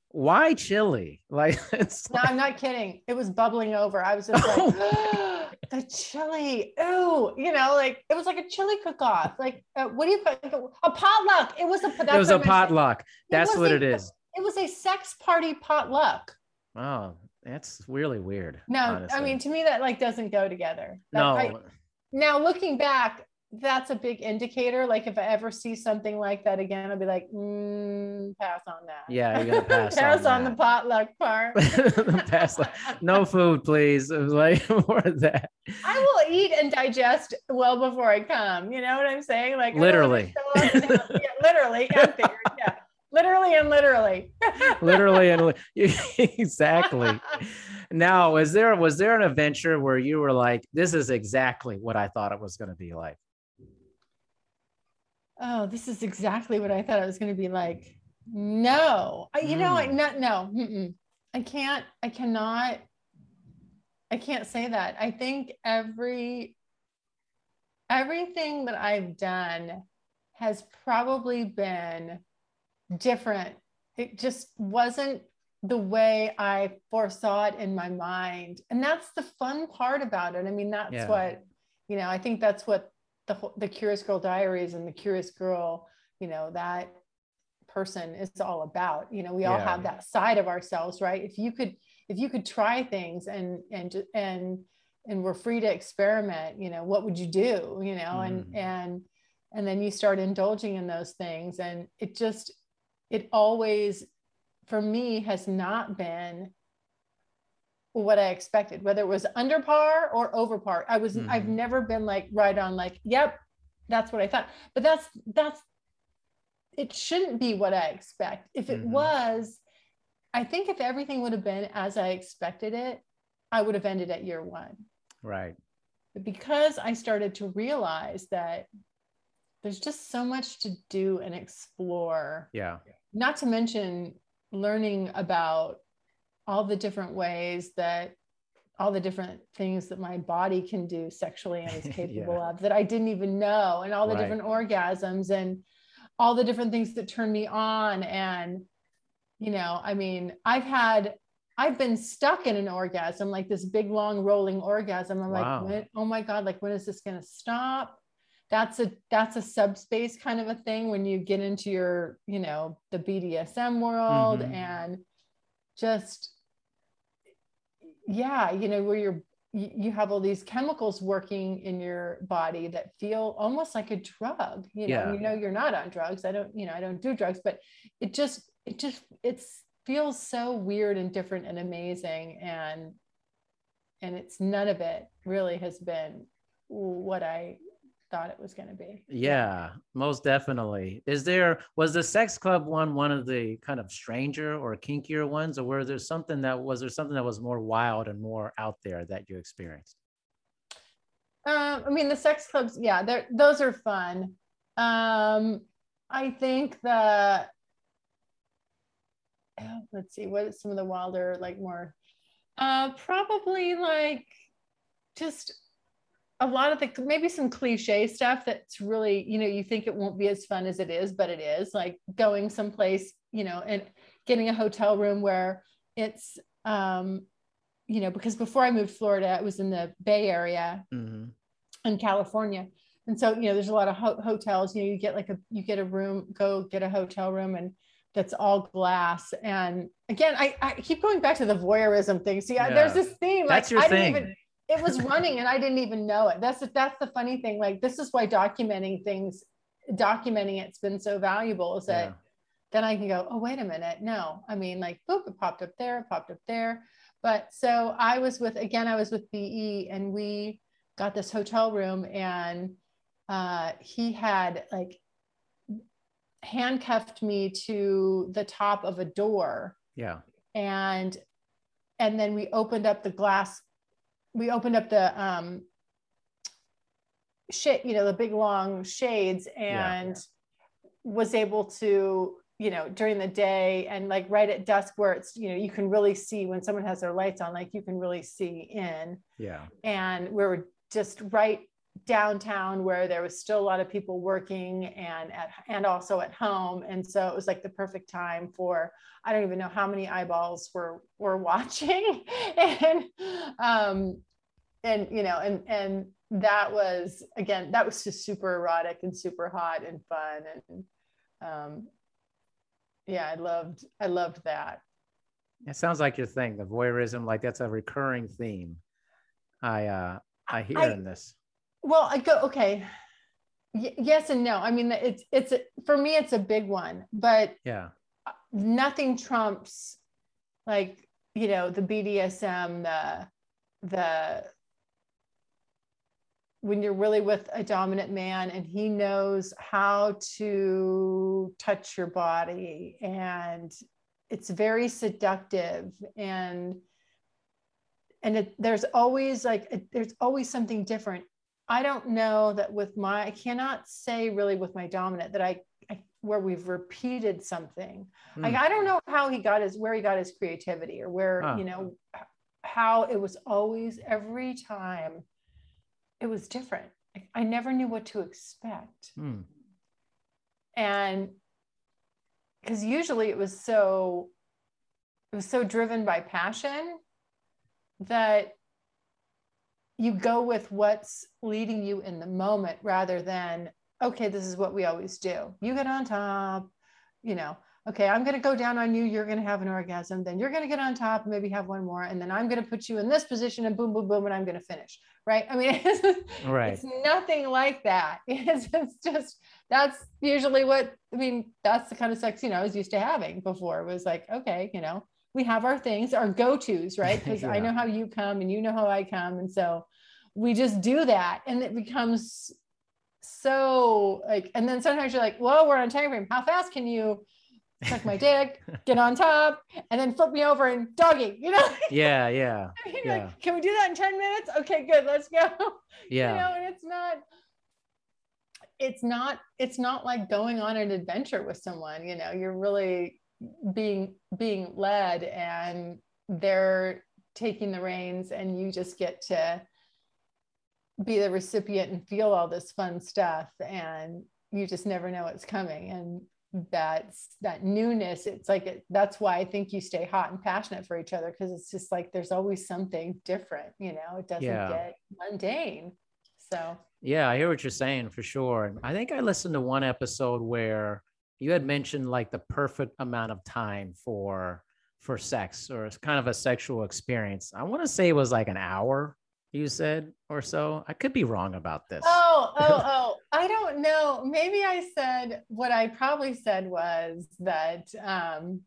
Why chili? <laughs> Like it's no i'm not kidding it was bubbling over i was just like <laughs> <gasps> the chili ooh you know like it was like a chili cook-off like uh, what do you think? a potluck it was a it was a potluck. That's was what it is. It was a sex party potluck Oh, that's really weird. no i mean to me that like doesn't go together That- no. I- now looking back that's a big indicator like if i ever see something like that again i'll be like mm, pass on that Yeah, you're gonna pass <laughs> pass on on, the potluck part <laughs> Pass no food, please. It was like <laughs> more of that. i will eat and digest well before i come you know what i'm saying like I don't wanna Literally. show up and have- yeah, literally yeah literally and literally Literally and li- <laughs> exactly. <laughs> Now, was there was there an adventure where you were like, "This is exactly what I thought it was going to be like"? oh this is exactly what i thought it was going to be like no I, you know I, Mm. not no mm-mm. i can't i cannot i can't say that i think every everything that i've done has probably been different. It just wasn't the way i foresaw it in my mind. And that's the fun part about it. I mean that's Yeah. what you know i think that's what the the curious girl diaries and the curious girl you know that person is all about. You know we all have that side of ourselves right? If you could if you could try things and and and and we're free to experiment you know what would you do? You know and Mhm. and and then you start indulging in those things and it just it always for me has not been what I expected, whether it was under par or over par. I was I've Mhm. never been like right on like, yep, that's what I thought. But that's that's it shouldn't be what I expect. If it Mhm. was, I think if everything would have been as I expected it, I would have ended at year one. Right. But because I started to realize that there's just so much to do and explore Yeah. Not to mention learning about all the different ways that all the different things that my body can do sexually and is <laughs> capable of that I didn't even know and all the Right. different orgasms and all the different things that turn me on and you know I mean I've had I've been stuck in an orgasm like this big long rolling orgasm I'm Wow. like when, oh my god like when is this going to stop that's a that's a subspace kind of a thing when you get into your you know the BDSM world Mhm. and just yeah you know where you're you you have all these chemicals working in your body that feel almost like a drug you know Yeah. you know you're not on drugs i don't you know i don't do drugs but it just it just it's feels so weird and different and amazing and and it's none of it really has been what i thought it was going to be Yeah, most definitely. Is there was the sex club one one of the kind of stranger or kinkier ones, or were there something that was there something that was more wild and more out there that you experienced? Um, I mean, the sex clubs, yeah, they're those are fun. Um, I think the oh, let's see, what is some of the wilder, like more uh probably like just a lot of the maybe some cliche stuff that's really, you know, you think it won't be as fun as it is, but it is like going someplace, you know, and getting a hotel room where it's um, you know, because before I moved to Florida, I was in the Bay Area hmm in California. And so, you know, there's a lot of ho- hotels, you know, you get like a, you get a room, go get a hotel room and that's all glass. And again, I, I keep going back to the voyeurism thing. See, I, there's this theme. That's like, your I thing. It was running and I didn't even know it. That's, that's the funny thing. Like, this is why documenting things, documenting it's been so valuable is that Yeah. then I can go, oh, wait a minute. No, I mean, like, boop, it popped up there, it popped up there. But so I was with, again, I was with BE and we got this hotel room and uh, he had like handcuffed me to the top of a door Yeah. and and then we opened up the glass we opened up the um shit you know the big long shades Yeah. and was able to you know during the day and like right at dusk where it's you know you can really see when someone has their lights on like you can really see in Yeah. and we were just right downtown where there was still a lot of people working and at and also at home and so it was like the perfect time for i don't even know how many eyeballs were were watching <laughs> and um and you know and and that was again that was just super erotic and super hot and fun and um yeah i loved i loved that It sounds like your thing, the voyeurism, like that's a recurring theme. I uh I hear I- in this. Well, I go okay. Y- yes and no. I mean, it's it's a, for me, it's a big one, but Yeah. nothing trumps like you know the BDSM, the the when you're really with a dominant man and he knows how to touch your body and it's very seductive and and it, there's always like it- there's always something different i don't know that with my i cannot say really with my dominant that i, I where we've repeated something like Hmm. i don't know how he got his where he got his creativity or where Huh. you know how it was always every time it was different Like, i never knew what to expect Hmm. and because usually it was so it was so driven by passion that you go with what's leading you in the moment rather than okay this is what we always do you get on top you know, okay, I'm going to go down on you. You're going to have an orgasm. Then you're going to get on top maybe have one more. And then I'm going to put you in this position and boom, boom, boom. And I'm going to finish. Right. I mean, it's, <laughs> right. it's nothing like that. <laughs> It's, it's just, that's usually what, I mean, that's the kind of sex, you know, I was used to having before It was like, okay, you know, we have our things, our go-tos, right? <laughs> Because yeah. I know how you come and you know how I come. And so we just do that. And it becomes so like, and then sometimes you're like, whoa, we're on time frame. How fast can you suck my dick, <laughs> get on top, and then flip me over and doggy, you know? <laughs> Yeah, yeah. I mean, yeah. Like, can we do that in 10 minutes? Okay, good, let's go. Yeah. You know, and it's not, it's not, it's not like going on an adventure with someone, you know, you're really being being led and they're taking the reins and you just get to be the recipient and feel all this fun stuff and you just never know what's coming. And that's that newness it's like it, that's why i think you stay hot and passionate for each other because it's just like there's always something different you know it doesn't yeah. get mundane. So yeah i hear what you're saying for sure. And i think i listened to one episode where you had mentioned like the perfect amount of time for for sex or kind of a sexual experience i want to say it was like an hour you said or so. I could be wrong about this. Oh, <laughs> oh, oh. I don't know. Maybe I said what I probably said was that um,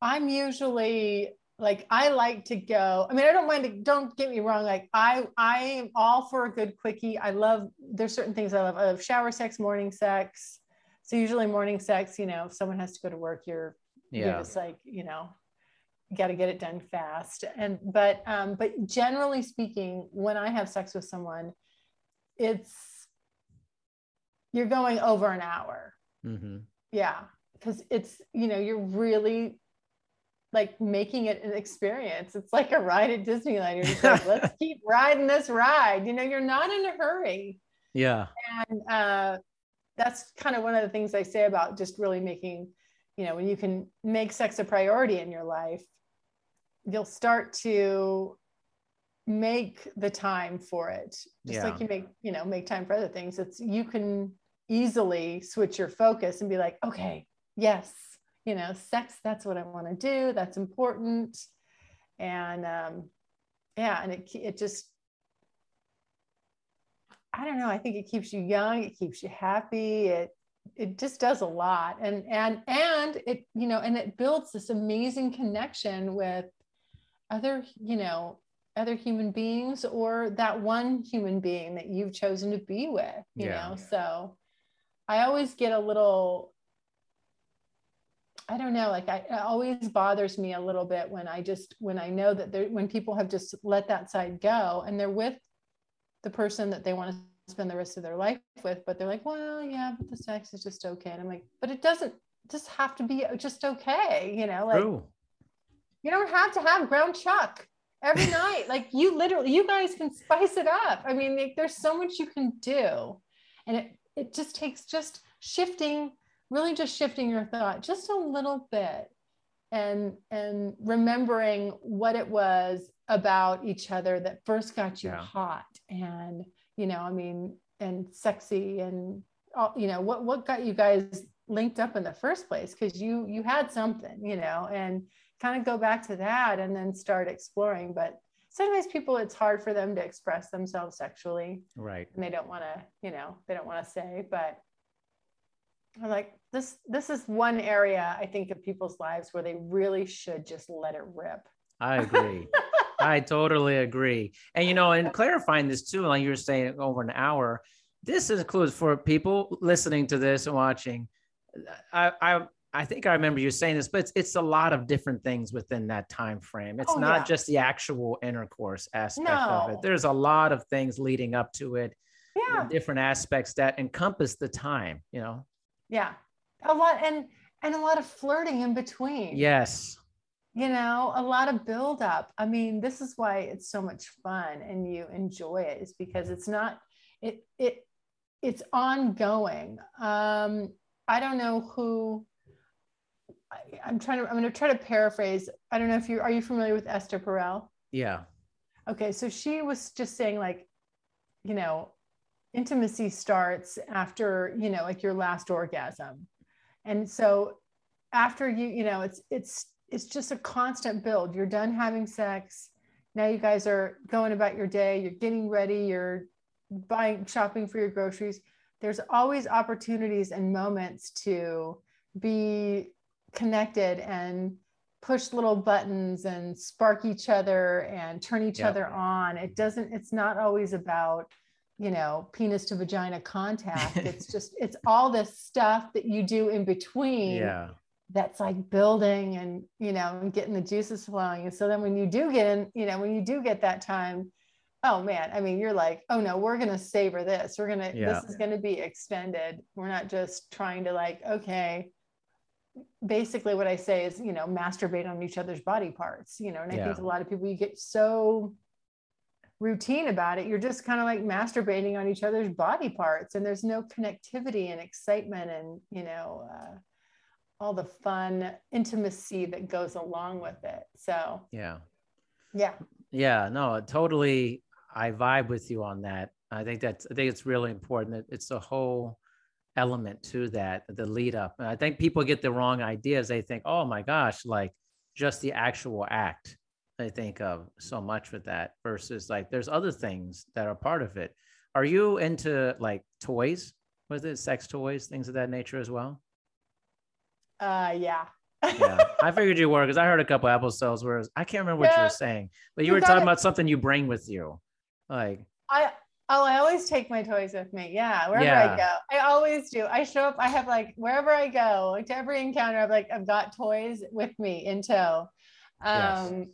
I'm usually like I like to go. I mean, I don't mind to, don't get me wrong. Like I I am all for a good quickie. I love there's certain things I love. I love shower sex, morning sex. So usually morning sex, you know, if someone has to go to work, you're yeah. you're just like, you know, you got to get it done fast. And but um but generally speaking when i have sex with someone it's you're going over an hour. Mm-hmm. yeah because it's you know you're really like making it an experience. It's like a ride at disneyland. You're just like <laughs> let's keep riding this ride. You know you're not in a hurry. Yeah. And uh that's kind of one of the things i say about just really making you know when you can make sex a priority in your life you'll start to make the time for it just yeah. like you make you know make time for other things it's you can easily switch your focus and be like okay yes you know sex that's what i want to do that's important and um yeah and it it just i don't know i think it keeps you young it keeps you happy it it just does a lot and and and it you know and it builds this amazing connection with other, you know, other human beings or that one human being that you've chosen to be with, you yeah. know? So I always get a little, I don't know, like I, it always bothers me a little bit when I just, when I know that there, when people have just let that side go and they're with the person that they want to spend the rest of their life with, but they're like, well, yeah, but the sex is just okay. And I'm like, but it doesn't just have to be uh, just okay, you know, like, True. You don't have to have ground chuck every <laughs> night. Like you literally, you guys can spice it up. I mean, like, there's so much you can do. And it, it just takes just shifting, really just shifting your thought just a little bit and and remembering what it was about each other that first got you yeah. hot and you know i mean and sexy and all, you know what what got you guys linked up in the first place because you you had something you know and kind of go back to that and then start exploring. But sometimes people, it's hard for them to express themselves sexually. Right. And they don't want to, you know, they don't want to say, but I'm like, this, this is one area I think of people's lives where they really should just let it rip. I agree. <laughs> I totally agree. And, you know, and clarifying this too, like you were saying over an hour, this includes for people listening to this and watching. I, I I think I remember you saying this, but it's, it's a lot of different things within that time frame. It's oh, not yeah. just the actual intercourse aspect no. of it. There's a lot of things leading up to it. Yeah. Different aspects that encompass the time, you know. Yeah. A lot and and a lot of flirting in between. Yes. You know, a lot of build up. I mean, this is why it's so much fun and you enjoy it is because it's not it it it's ongoing. Um I don't know who I, am trying to, I'm going to try to paraphrase. I don't know if you are you familiar with Esther Perel? Yeah. Okay. So she was just saying, like, you know, intimacy starts after, you know, like your last orgasm. and so after you you know it's it's it's just a constant build. You're done having sex. Now you guys are going about your day. You're getting ready. You're buying shopping for your groceries. There's always opportunities and moments to be connected and push little buttons and spark each other and turn each other on. It doesn't it's not always about you know penis to vagina contact. <laughs> It's just it's all this stuff that you do in between yeah that's like building and you know and getting the juices flowing and so then when you do get in you know when you do get that time oh man i mean you're like oh no we're going to savor this we're going to Yeah. this is going to be extended we're not just trying to like okay basically what i say is you know masturbate on each other's body parts you know and i Yeah. think a lot of people you get so routine about it you're just kind of like masturbating on each other's body parts and there's no connectivity and excitement and you know uh, all the fun intimacy that goes along with it so yeah yeah Yeah, no, totally. I vibe with you on that. I think that's I think it's really important. It- It's a whole element to that, the lead up. And I think people get the wrong ideas. They think, oh my gosh, like just the actual act. They think of so much with that versus like there's other things that are part of it. Are you into like toys? Was it sex toys, things of that nature as well? Uh yeah Yeah, I <laughs> figured you were because I heard a couple episodes where it was- I can't remember what you were saying, but you, You were talking gotta- about something you bring with you, like I oh I always take my toys with me. Yeah, wherever Yeah. I go. I always do. I show up, I have like wherever I go, to every encounter, I've like I've got toys with me in tow. Yes. Um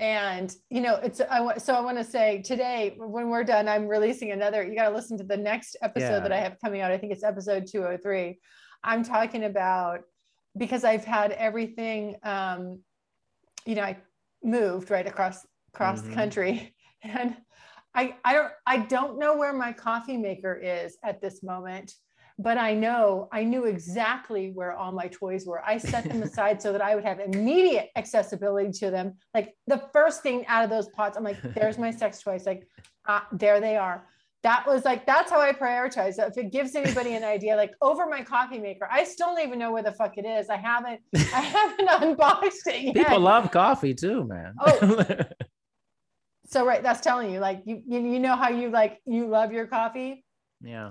and you know it's I want so I want to say today when we're done I'm releasing another you got to listen to the next episode that I have coming out I think it's episode 203 I'm talking about because I've had everything um you know I moved right across across Mhm. the country <laughs> and I I don't I don't know where my coffee maker is at this moment but I know I knew exactly where all my toys were. I set them <laughs> aside so that I would have immediate accessibility to them. Like the first thing out of those pots, I'm like, there's my sex toys. Like, ah, there they are. That was like, that's how I prioritize. If it gives anybody an idea, like over my coffee maker, I still don't even know where the fuck it is. I haven't, I <laughs> haven't unboxed it yet. people love coffee too, man. Oh. <laughs> so right, that's telling you, like, you, you, you know how you like, you love your coffee. yeah,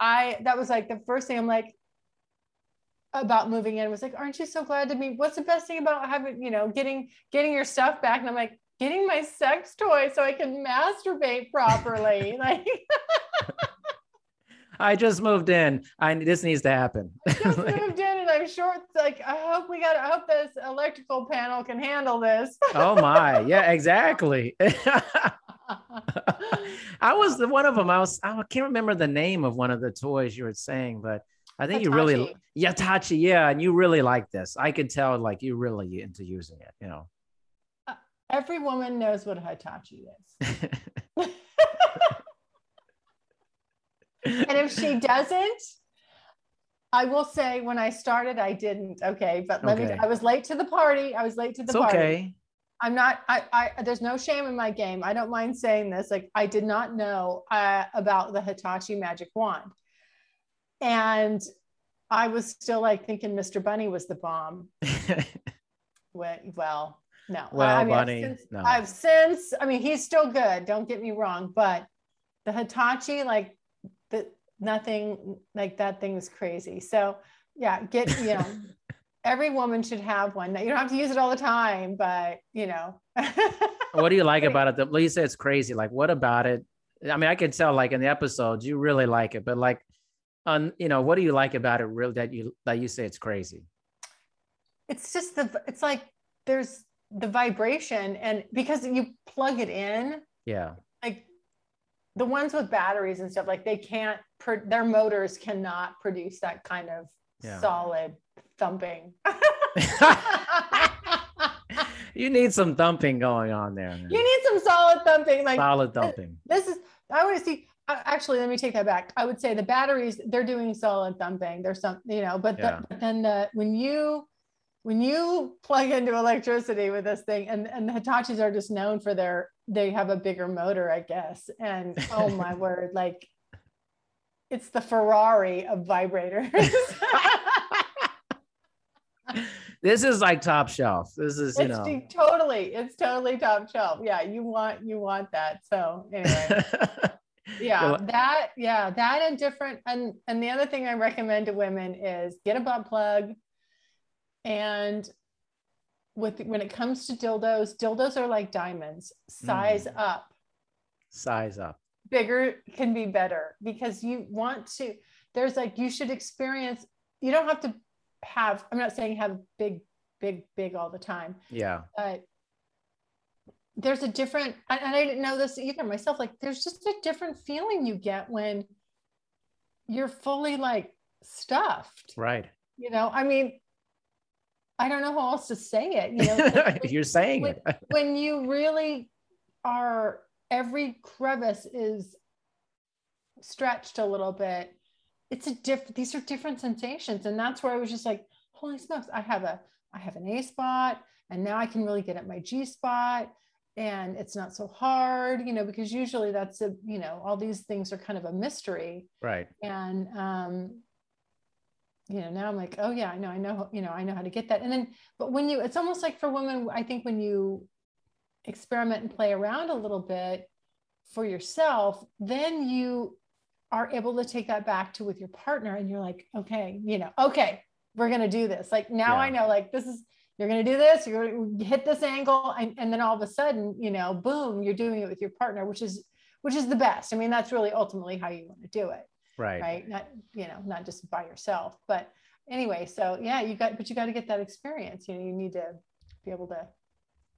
I that was like the first thing I'm like about moving in was like, aren't you so glad to be? What's the best thing about having, you know, getting getting your stuff back? And I'm like, getting my sex toy so I can masturbate properly. <laughs> like <laughs> I just moved in. I this needs to happen. I just <laughs> moved in and I'm short. Like, I hope we got I hope this electrical panel can handle this. oh my, yeah, exactly. I was the one of them. I was I can't remember the name of one of the toys you were saying, but I think you really Yatachi, yeah, and you really like this. I could tell like you really into using it, you know. Every woman knows what a Hitachi is. <laughs> and if she doesn't i will say when i started i didn't okay but let Okay. me i was late to the party i was late to the it's party okay. i'm not I, I there's no shame in my game i don't mind saying this like i did not know uh, about the hitachi magic wand and i was still like thinking mr bunny was the bomb <laughs> well no Well, I mean, I've since, no. I've since i mean he's still good don't get me wrong but the hitachi like the nothing like that thing is crazy so yeah get you know <laughs> every woman should have one you don't have to use it all the time but you know <laughs> what do you like about it? You say it's crazy. Like, what about it? I mean, I can tell like in the episodes you really like it, but like, on you know, what do you like about it? Real that you that you say it's crazy. it's just the it's like there's the vibration and because you plug it in Yeah. like the ones with batteries and stuff like they can't their motors cannot produce that kind of Yeah. solid thumping <laughs> you need some thumping going on there. man. you need some solid thumping like Solid thumping. this is i want to see uh, actually let me take that back i would say the batteries they're doing solid thumping there's some you know but, the- but then the when you when you plug into electricity with this thing and and the hitachis are just known for their they have a bigger motor i guess and oh my <laughs> word like it's the ferrari of vibrators <laughs> this is like top shelf. This is, you it's know. totally, it's totally top shelf. Yeah, you want you want that. So anyway. <laughs> yeah that yeah that and different and and the other thing i recommend to women is get a butt plug and with when it comes to dildos dildos are like diamonds. Size mm. up. Size up. Bigger can be better because you want to there's like you should experience you don't have to have i'm not saying have big big big all the time yeah. but there's a different and i didn't know this either myself like there's just a different feeling you get when you're fully like stuffed. Right. You know i mean i don't know how else to say it you know <laughs> you're saying when, it. <laughs> when you really are every crevice is stretched a little bit it's a different these are different sensations. And that's where i was just like holy smokes i have a i have an a spot and now i can really get at my g spot and it's not so hard you know because usually that's a you know all these things are kind of a mystery. Right. And um you know now i'm like oh yeah i know i know you know i know how to get that. And then but when you it's almost like for women i think when you experiment and play around a little bit for yourself then you are able to take that back to with your partner and you're like okay you know okay we're going to do this. Like now yeah. i know like this is you're going to do this you're going to hit this angle and, and then all of a sudden you know boom you're doing it with your partner which is which is the best. I mean that's really ultimately how you want to do it right right not you know not just by yourself but anyway so yeah you got but you got to get that experience you know you need to be able to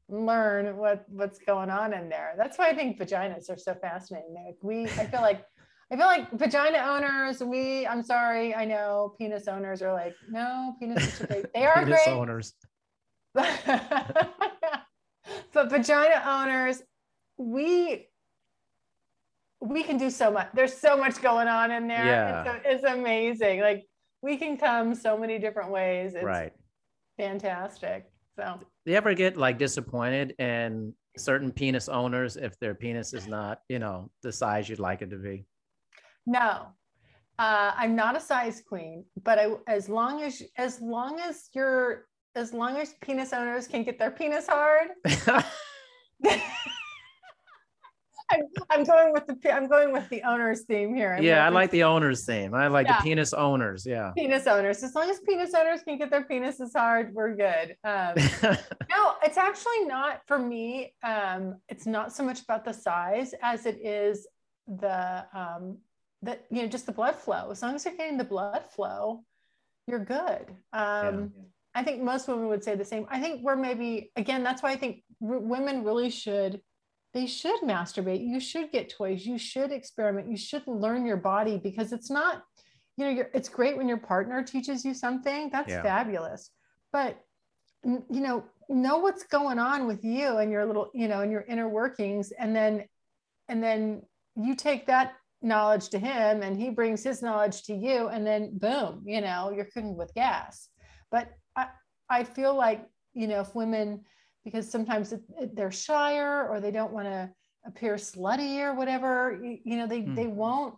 learn what what's going on in there that's why i think vaginas are so fascinating like we i feel like I feel like vagina owners, we, I'm sorry, I know penis owners are like, no, penis are great. They are penis great. owners. <laughs> but vagina owners, we we can do so much. There's so much going on in there. Yeah. It's, it's amazing. Like we can come so many different ways. It's right. Fantastic. So do you ever get like disappointed in certain penis owners if their penis is not, you know, the size you'd like it to be? No. Uh, I'm not a size queen, but I, as long as as long as you're as long as penis owners can get their penis hard. <laughs> <laughs> I'm, I'm, going with the I'm going with the owners theme here. I'm yeah, I like the owners theme. I like yeah. the penis owners. Yeah, penis owners. As long as penis owners can get their penises hard, we're good. Um, <laughs> no, it's actually not for me. Um, it's not so much about the size as it is the um, that you know just the blood flow. As long as you're getting the blood flow, you're good. Um, yeah. I think most women would say the same. I think we're maybe again. That's why I think r- women really should. They should masturbate. You should get toys. You should experiment. You should learn your body because it's not. You know, it's great when your partner teaches you something. That's yeah. fabulous. But you know, know what's going on with you and your little, you know, and your inner workings, and then, and then you take that knowledge to him, and he brings his knowledge to you, and then boom, you know, you're cooking with gas. But I, I feel like, you know, if women, because sometimes they're shyer or they don't want to appear slutty or whatever, you, you know, they, mm. they won't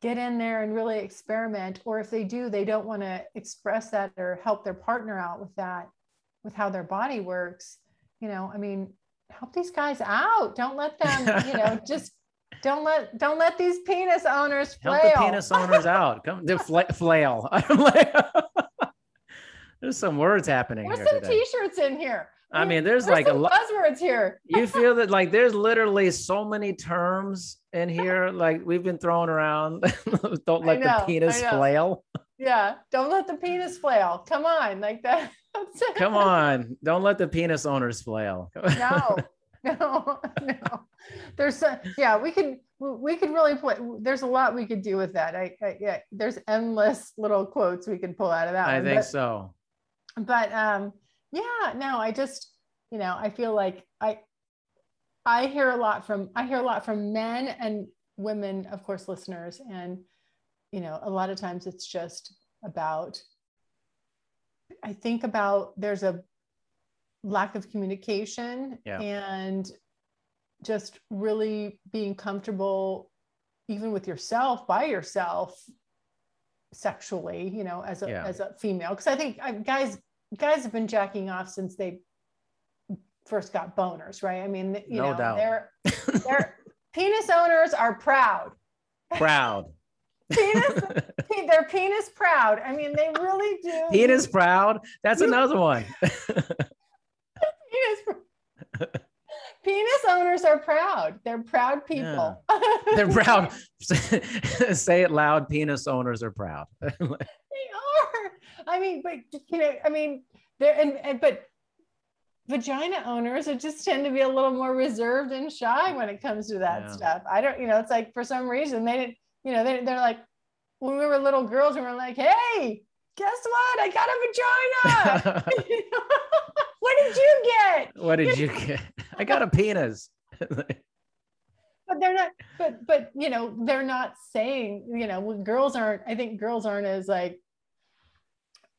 get in there and really experiment. Or if they do, they don't want to express that or help their partner out with that, with how their body works. You know, I mean, help these guys out. Don't let them, you know, <laughs> just don't let don't let these penis owners flail. Help the penis owners out. Come, they fla- flail. <laughs> I'm like, <laughs> there's some words happening. There's some today. t-shirts in here. I mean, there's, there's like a lot of buzzwords here. <laughs> you feel that like there's literally so many terms in here, like we've been throwing around. <laughs> don't let know, the penis flail. Yeah, don't let the penis flail. Come on, like <laughs> that. Come on, don't let the penis owners flail. no, no, no. There's a, yeah, we could we could really play. There's a lot we could do with that. I, I yeah, there's endless little quotes we could pull out of that. I one. think but, so but um yeah no i just you know i feel like i i hear a lot from i hear a lot from men and women of course listeners and you know a lot of times it's just about i think about there's a lack of communication yeah. and just really being comfortable even with yourself by yourself sexually you know as a yeah. as a female because i think guys guys have been jacking off since they first got boners, right? I mean, you No know, doubt. they're <laughs> they're penis owners are proud. Proud. Penis, <laughs> they're penis proud. I mean, they really do. Penis proud. That's another one. <laughs> penis, penis owners are proud. They're proud people. They're proud. Say it loud. Penis owners are proud. I mean, but you know, I mean, they're and, and but vagina owners are just tend to be a little more reserved and shy when it comes to that Yeah. stuff. I don't, you know, it's like for some reason they didn't, you know, they, they're like when we were little girls, and we were like, hey, guess what? I got a vagina. <laughs> what did you get? what did you get? I got a penis. <laughs> but they're not but but you know they're not saying you know girls aren't i think girls aren't as like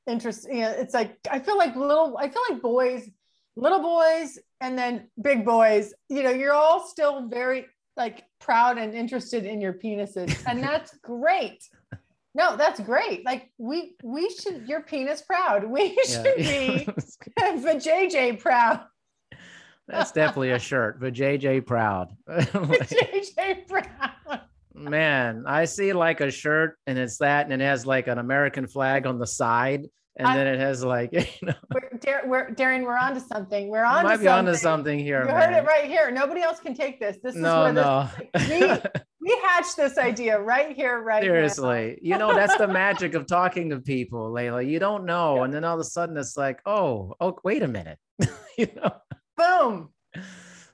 interesting you know, it's like i feel like little i feel like boys little boys and then big boys you know you're all still very like proud and interested in your penises. <laughs> And that's great. No that's great. Like we we should your penis proud. We should be <laughs> for <laughs> jj proud. That's definitely a shirt. JJ proud. jj proud Man, I see like a shirt and it's that and it has like an American flag on the side. And I- then it has like, <laughs> you know, We're, Dar- we're, Darren, we're on to something. We're you on might to be something. onto something here. You man. heard it right here. Nobody else can take this. This is No, where no. this, <laughs> we, we hatched this idea right here, right Seriously, you know that's the magic of talking to people, Layla. You don't know, Yeah. and then all of a sudden it's like, oh, oh, wait a minute, <laughs> you know, now.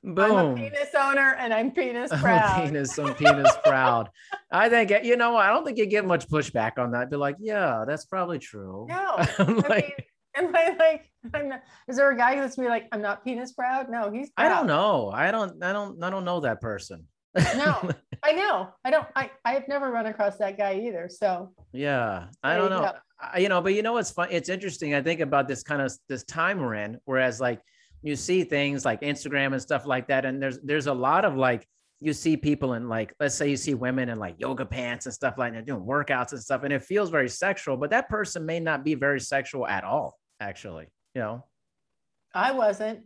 Boom. I'm a penis owner and I'm penis proud. <laughs> I'm proud. penis, I'm penis proud. I think you know, I don't think you get much pushback on that. Be like, yeah, that's probably true. No. I'm <laughs> I like, mean, <laughs> am I like, I'm not, is there a guy that's be like, I'm not penis proud? No, he's I don't know. I don't. I don't. I don't know that person. No, I know. I don't, I, I've never run across that guy either. So Yeah, I don't know. I, you know, but you know what's fun? It's interesting. I think about this kind of this time we're in, whereas like you see things like Instagram and stuff like that, and there's there's a lot of like you see people in like let's say you see women in like yoga pants and stuff like that doing workouts and stuff, and it feels very sexual, but that person may not be very sexual at all, actually. You know. I wasn't.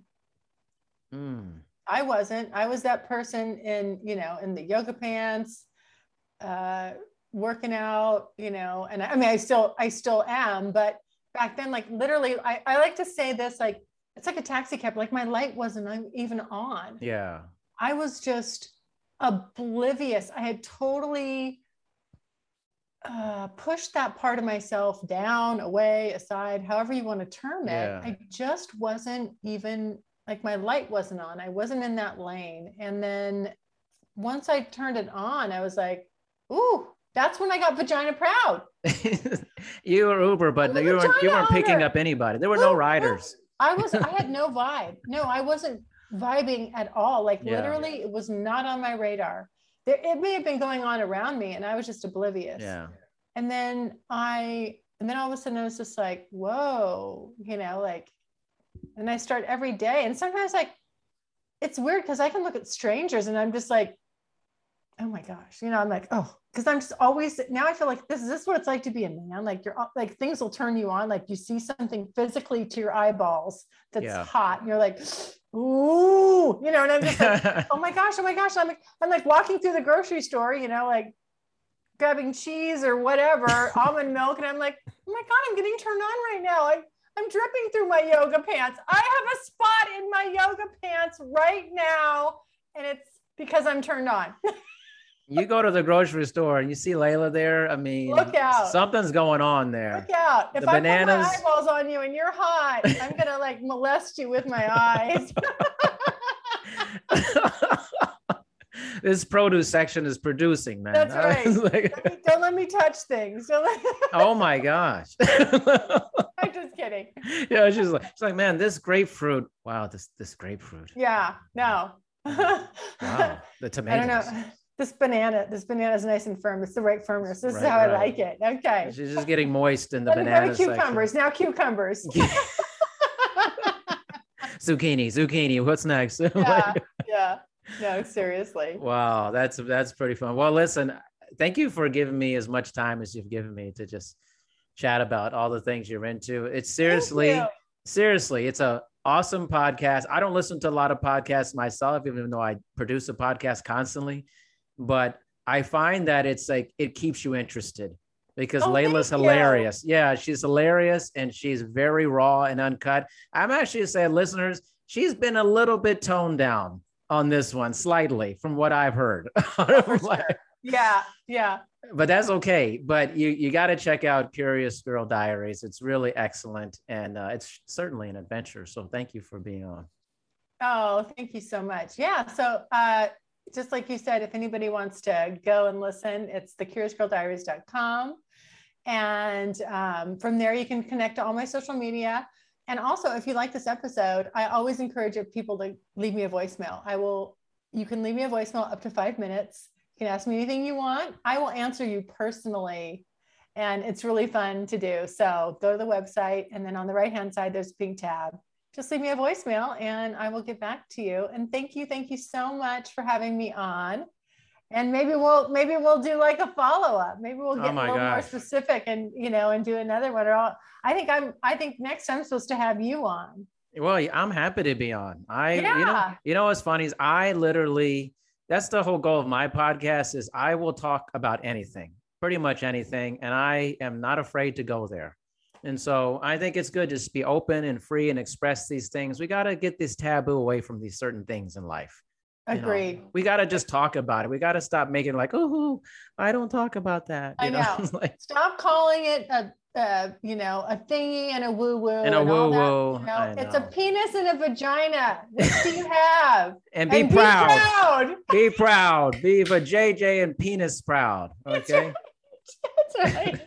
Mm. I wasn't. I was that person in, you know, in the yoga pants, uh, working out, you know, and I, I mean, I still, I still am, but back then, like literally, I, I like to say this, like, it's like a taxi cab, like my light wasn't even on. Yeah. I was just oblivious. I had totally uh, pushed that part of myself down, away, aside, however you want to term it. Yeah. I just wasn't even like my light wasn't on. I wasn't in that lane. And then once I turned it on, I was like, ooh, that's when I got vagina proud. <laughs> you were Uber, but you weren't you weren't picking owner. up anybody. There were no riders. I was, I had <laughs> no vibe. No, I wasn't vibing at all. Like Yeah. literally, it was not on my radar. There, it may have been going on around me and I was just oblivious. Yeah. And then I, and then all of a sudden I was just like, whoa, you know, like, and I start every day. And sometimes like, it's weird because I can look at strangers and I'm just like, oh my gosh, you know, I'm like, oh, because I'm just always now I feel like this is this is what it's like to be a man. Like you're like things will turn you on. Like you see something physically to your eyeballs that's Yeah. hot, and you're like, ooh, you know, and I'm just like, <laughs> oh my gosh, oh my gosh. I'm like, I'm like walking through the grocery store, you know, like grabbing cheese or whatever, <laughs> almond milk, and I'm like, oh my god, I'm getting turned on right now. I, I'm dripping through my yoga pants. I have a spot in my yoga pants right now, and it's because I'm turned on. <laughs> you go to the grocery store and you see Layla there. I mean, Look out. something's going on there. Look out. If The I bananas- put my eyeballs on you and you're hot, I'm gonna like molest you with my eyes. <laughs> this produce section is producing, man. That's <laughs> right. like, Don't let me- Don't let me touch things. Don't let- <laughs> oh my gosh. I'm just kidding. yeah, she's like, she's like, man, this grapefruit. Wow, this this grapefruit. Yeah, no. Wow, the I don't tomatoes. This banana, this banana is nice and firm. It's the right firmness. This is Right, how I like it. Okay. She's just getting moist in the Let me go banana to cucumbers. Now cucumbers. <laughs> zucchini, zucchini. What's next? <laughs> yeah. Yeah. No, seriously. Wow, that's that's pretty fun. Well, listen, thank you for giving me as much time as you've given me to just chat about all the things you're into. It's seriously, seriously, it's a awesome podcast. I don't listen to a lot of podcasts myself, even though I produce a podcast constantly, but I find that it's like it keeps you interested because Oh, Layla's thank you. hilarious. Yeah, she's hilarious and she's very raw and uncut. I'm actually saying, listeners, she's been a little bit toned down on this one, slightly from what I've heard. <laughs> Yeah, yeah. but that's okay. But you you got to check out Curious Girl Diaries. It's really excellent and uh, it's certainly an adventure. So thank you for being on. Oh, thank you so much. Yeah. So, uh, just like you said, if anybody wants to go and listen, it's thecuriousgirldiaries.com. And um, from there, you can connect to all my social media. And also, if you like this episode, I always encourage people to leave me a voicemail. I will, you can leave me a voicemail up to five minutes. You can ask me anything you want. I will answer you personally. And it's really fun to do. So go to the website, and then on the right hand side, there's a pink tab just leave me a voicemail and I will get back to you. And thank you, thank you so much for having me on. And maybe we'll maybe we'll do like a follow up. Maybe we'll Oh get a my little more specific and you know and do another one. Or I'll, I think I'm I think next I'm supposed to have you on. Well, I'm happy to be on. I you know Yeah. you know what's funny is I literally that's the whole goal of my podcast is I will talk about anything, pretty much anything, and I am not afraid to go there. And so I think it's good to be open and free and express these things. We got to get this taboo away from these certain things in life. you know. We got to just talk about it. We got to stop making like, oh, I don't talk about that. I you <laughs> know. Like, Stop calling it a, a you know a thingy and a woo woo and a woo woo. You know, it's a penis and a vagina. Which do you have? <laughs> and be And proud. Be proud. Be proud. Be for JJ and penis proud. That's Okay. <laughs> That's right.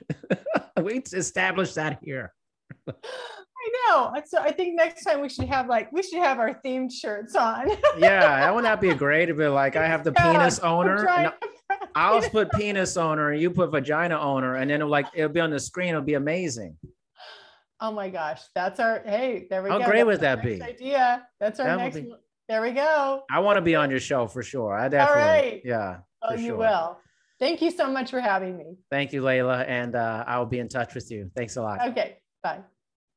We established that here. I know. So I think next time we should have like we should have our themed shirts on. Yeah, that would not be great to be like I have the <laughs> Proud. penis owner. I'll put penis owner and you put vagina owner, and then it'll like it'll be on the screen. It'll be amazing. Oh my gosh, that's our hey. There we How go. great That's would that be? Idea. That's our That next. be-. There we go. I want to be on your show for sure. I definitely. right. Yeah. Oh, for you sure. will. Thank you so much for having me. Thank you, Layla, and uh, I'll be in touch with you. Thanks a lot. Okay, bye.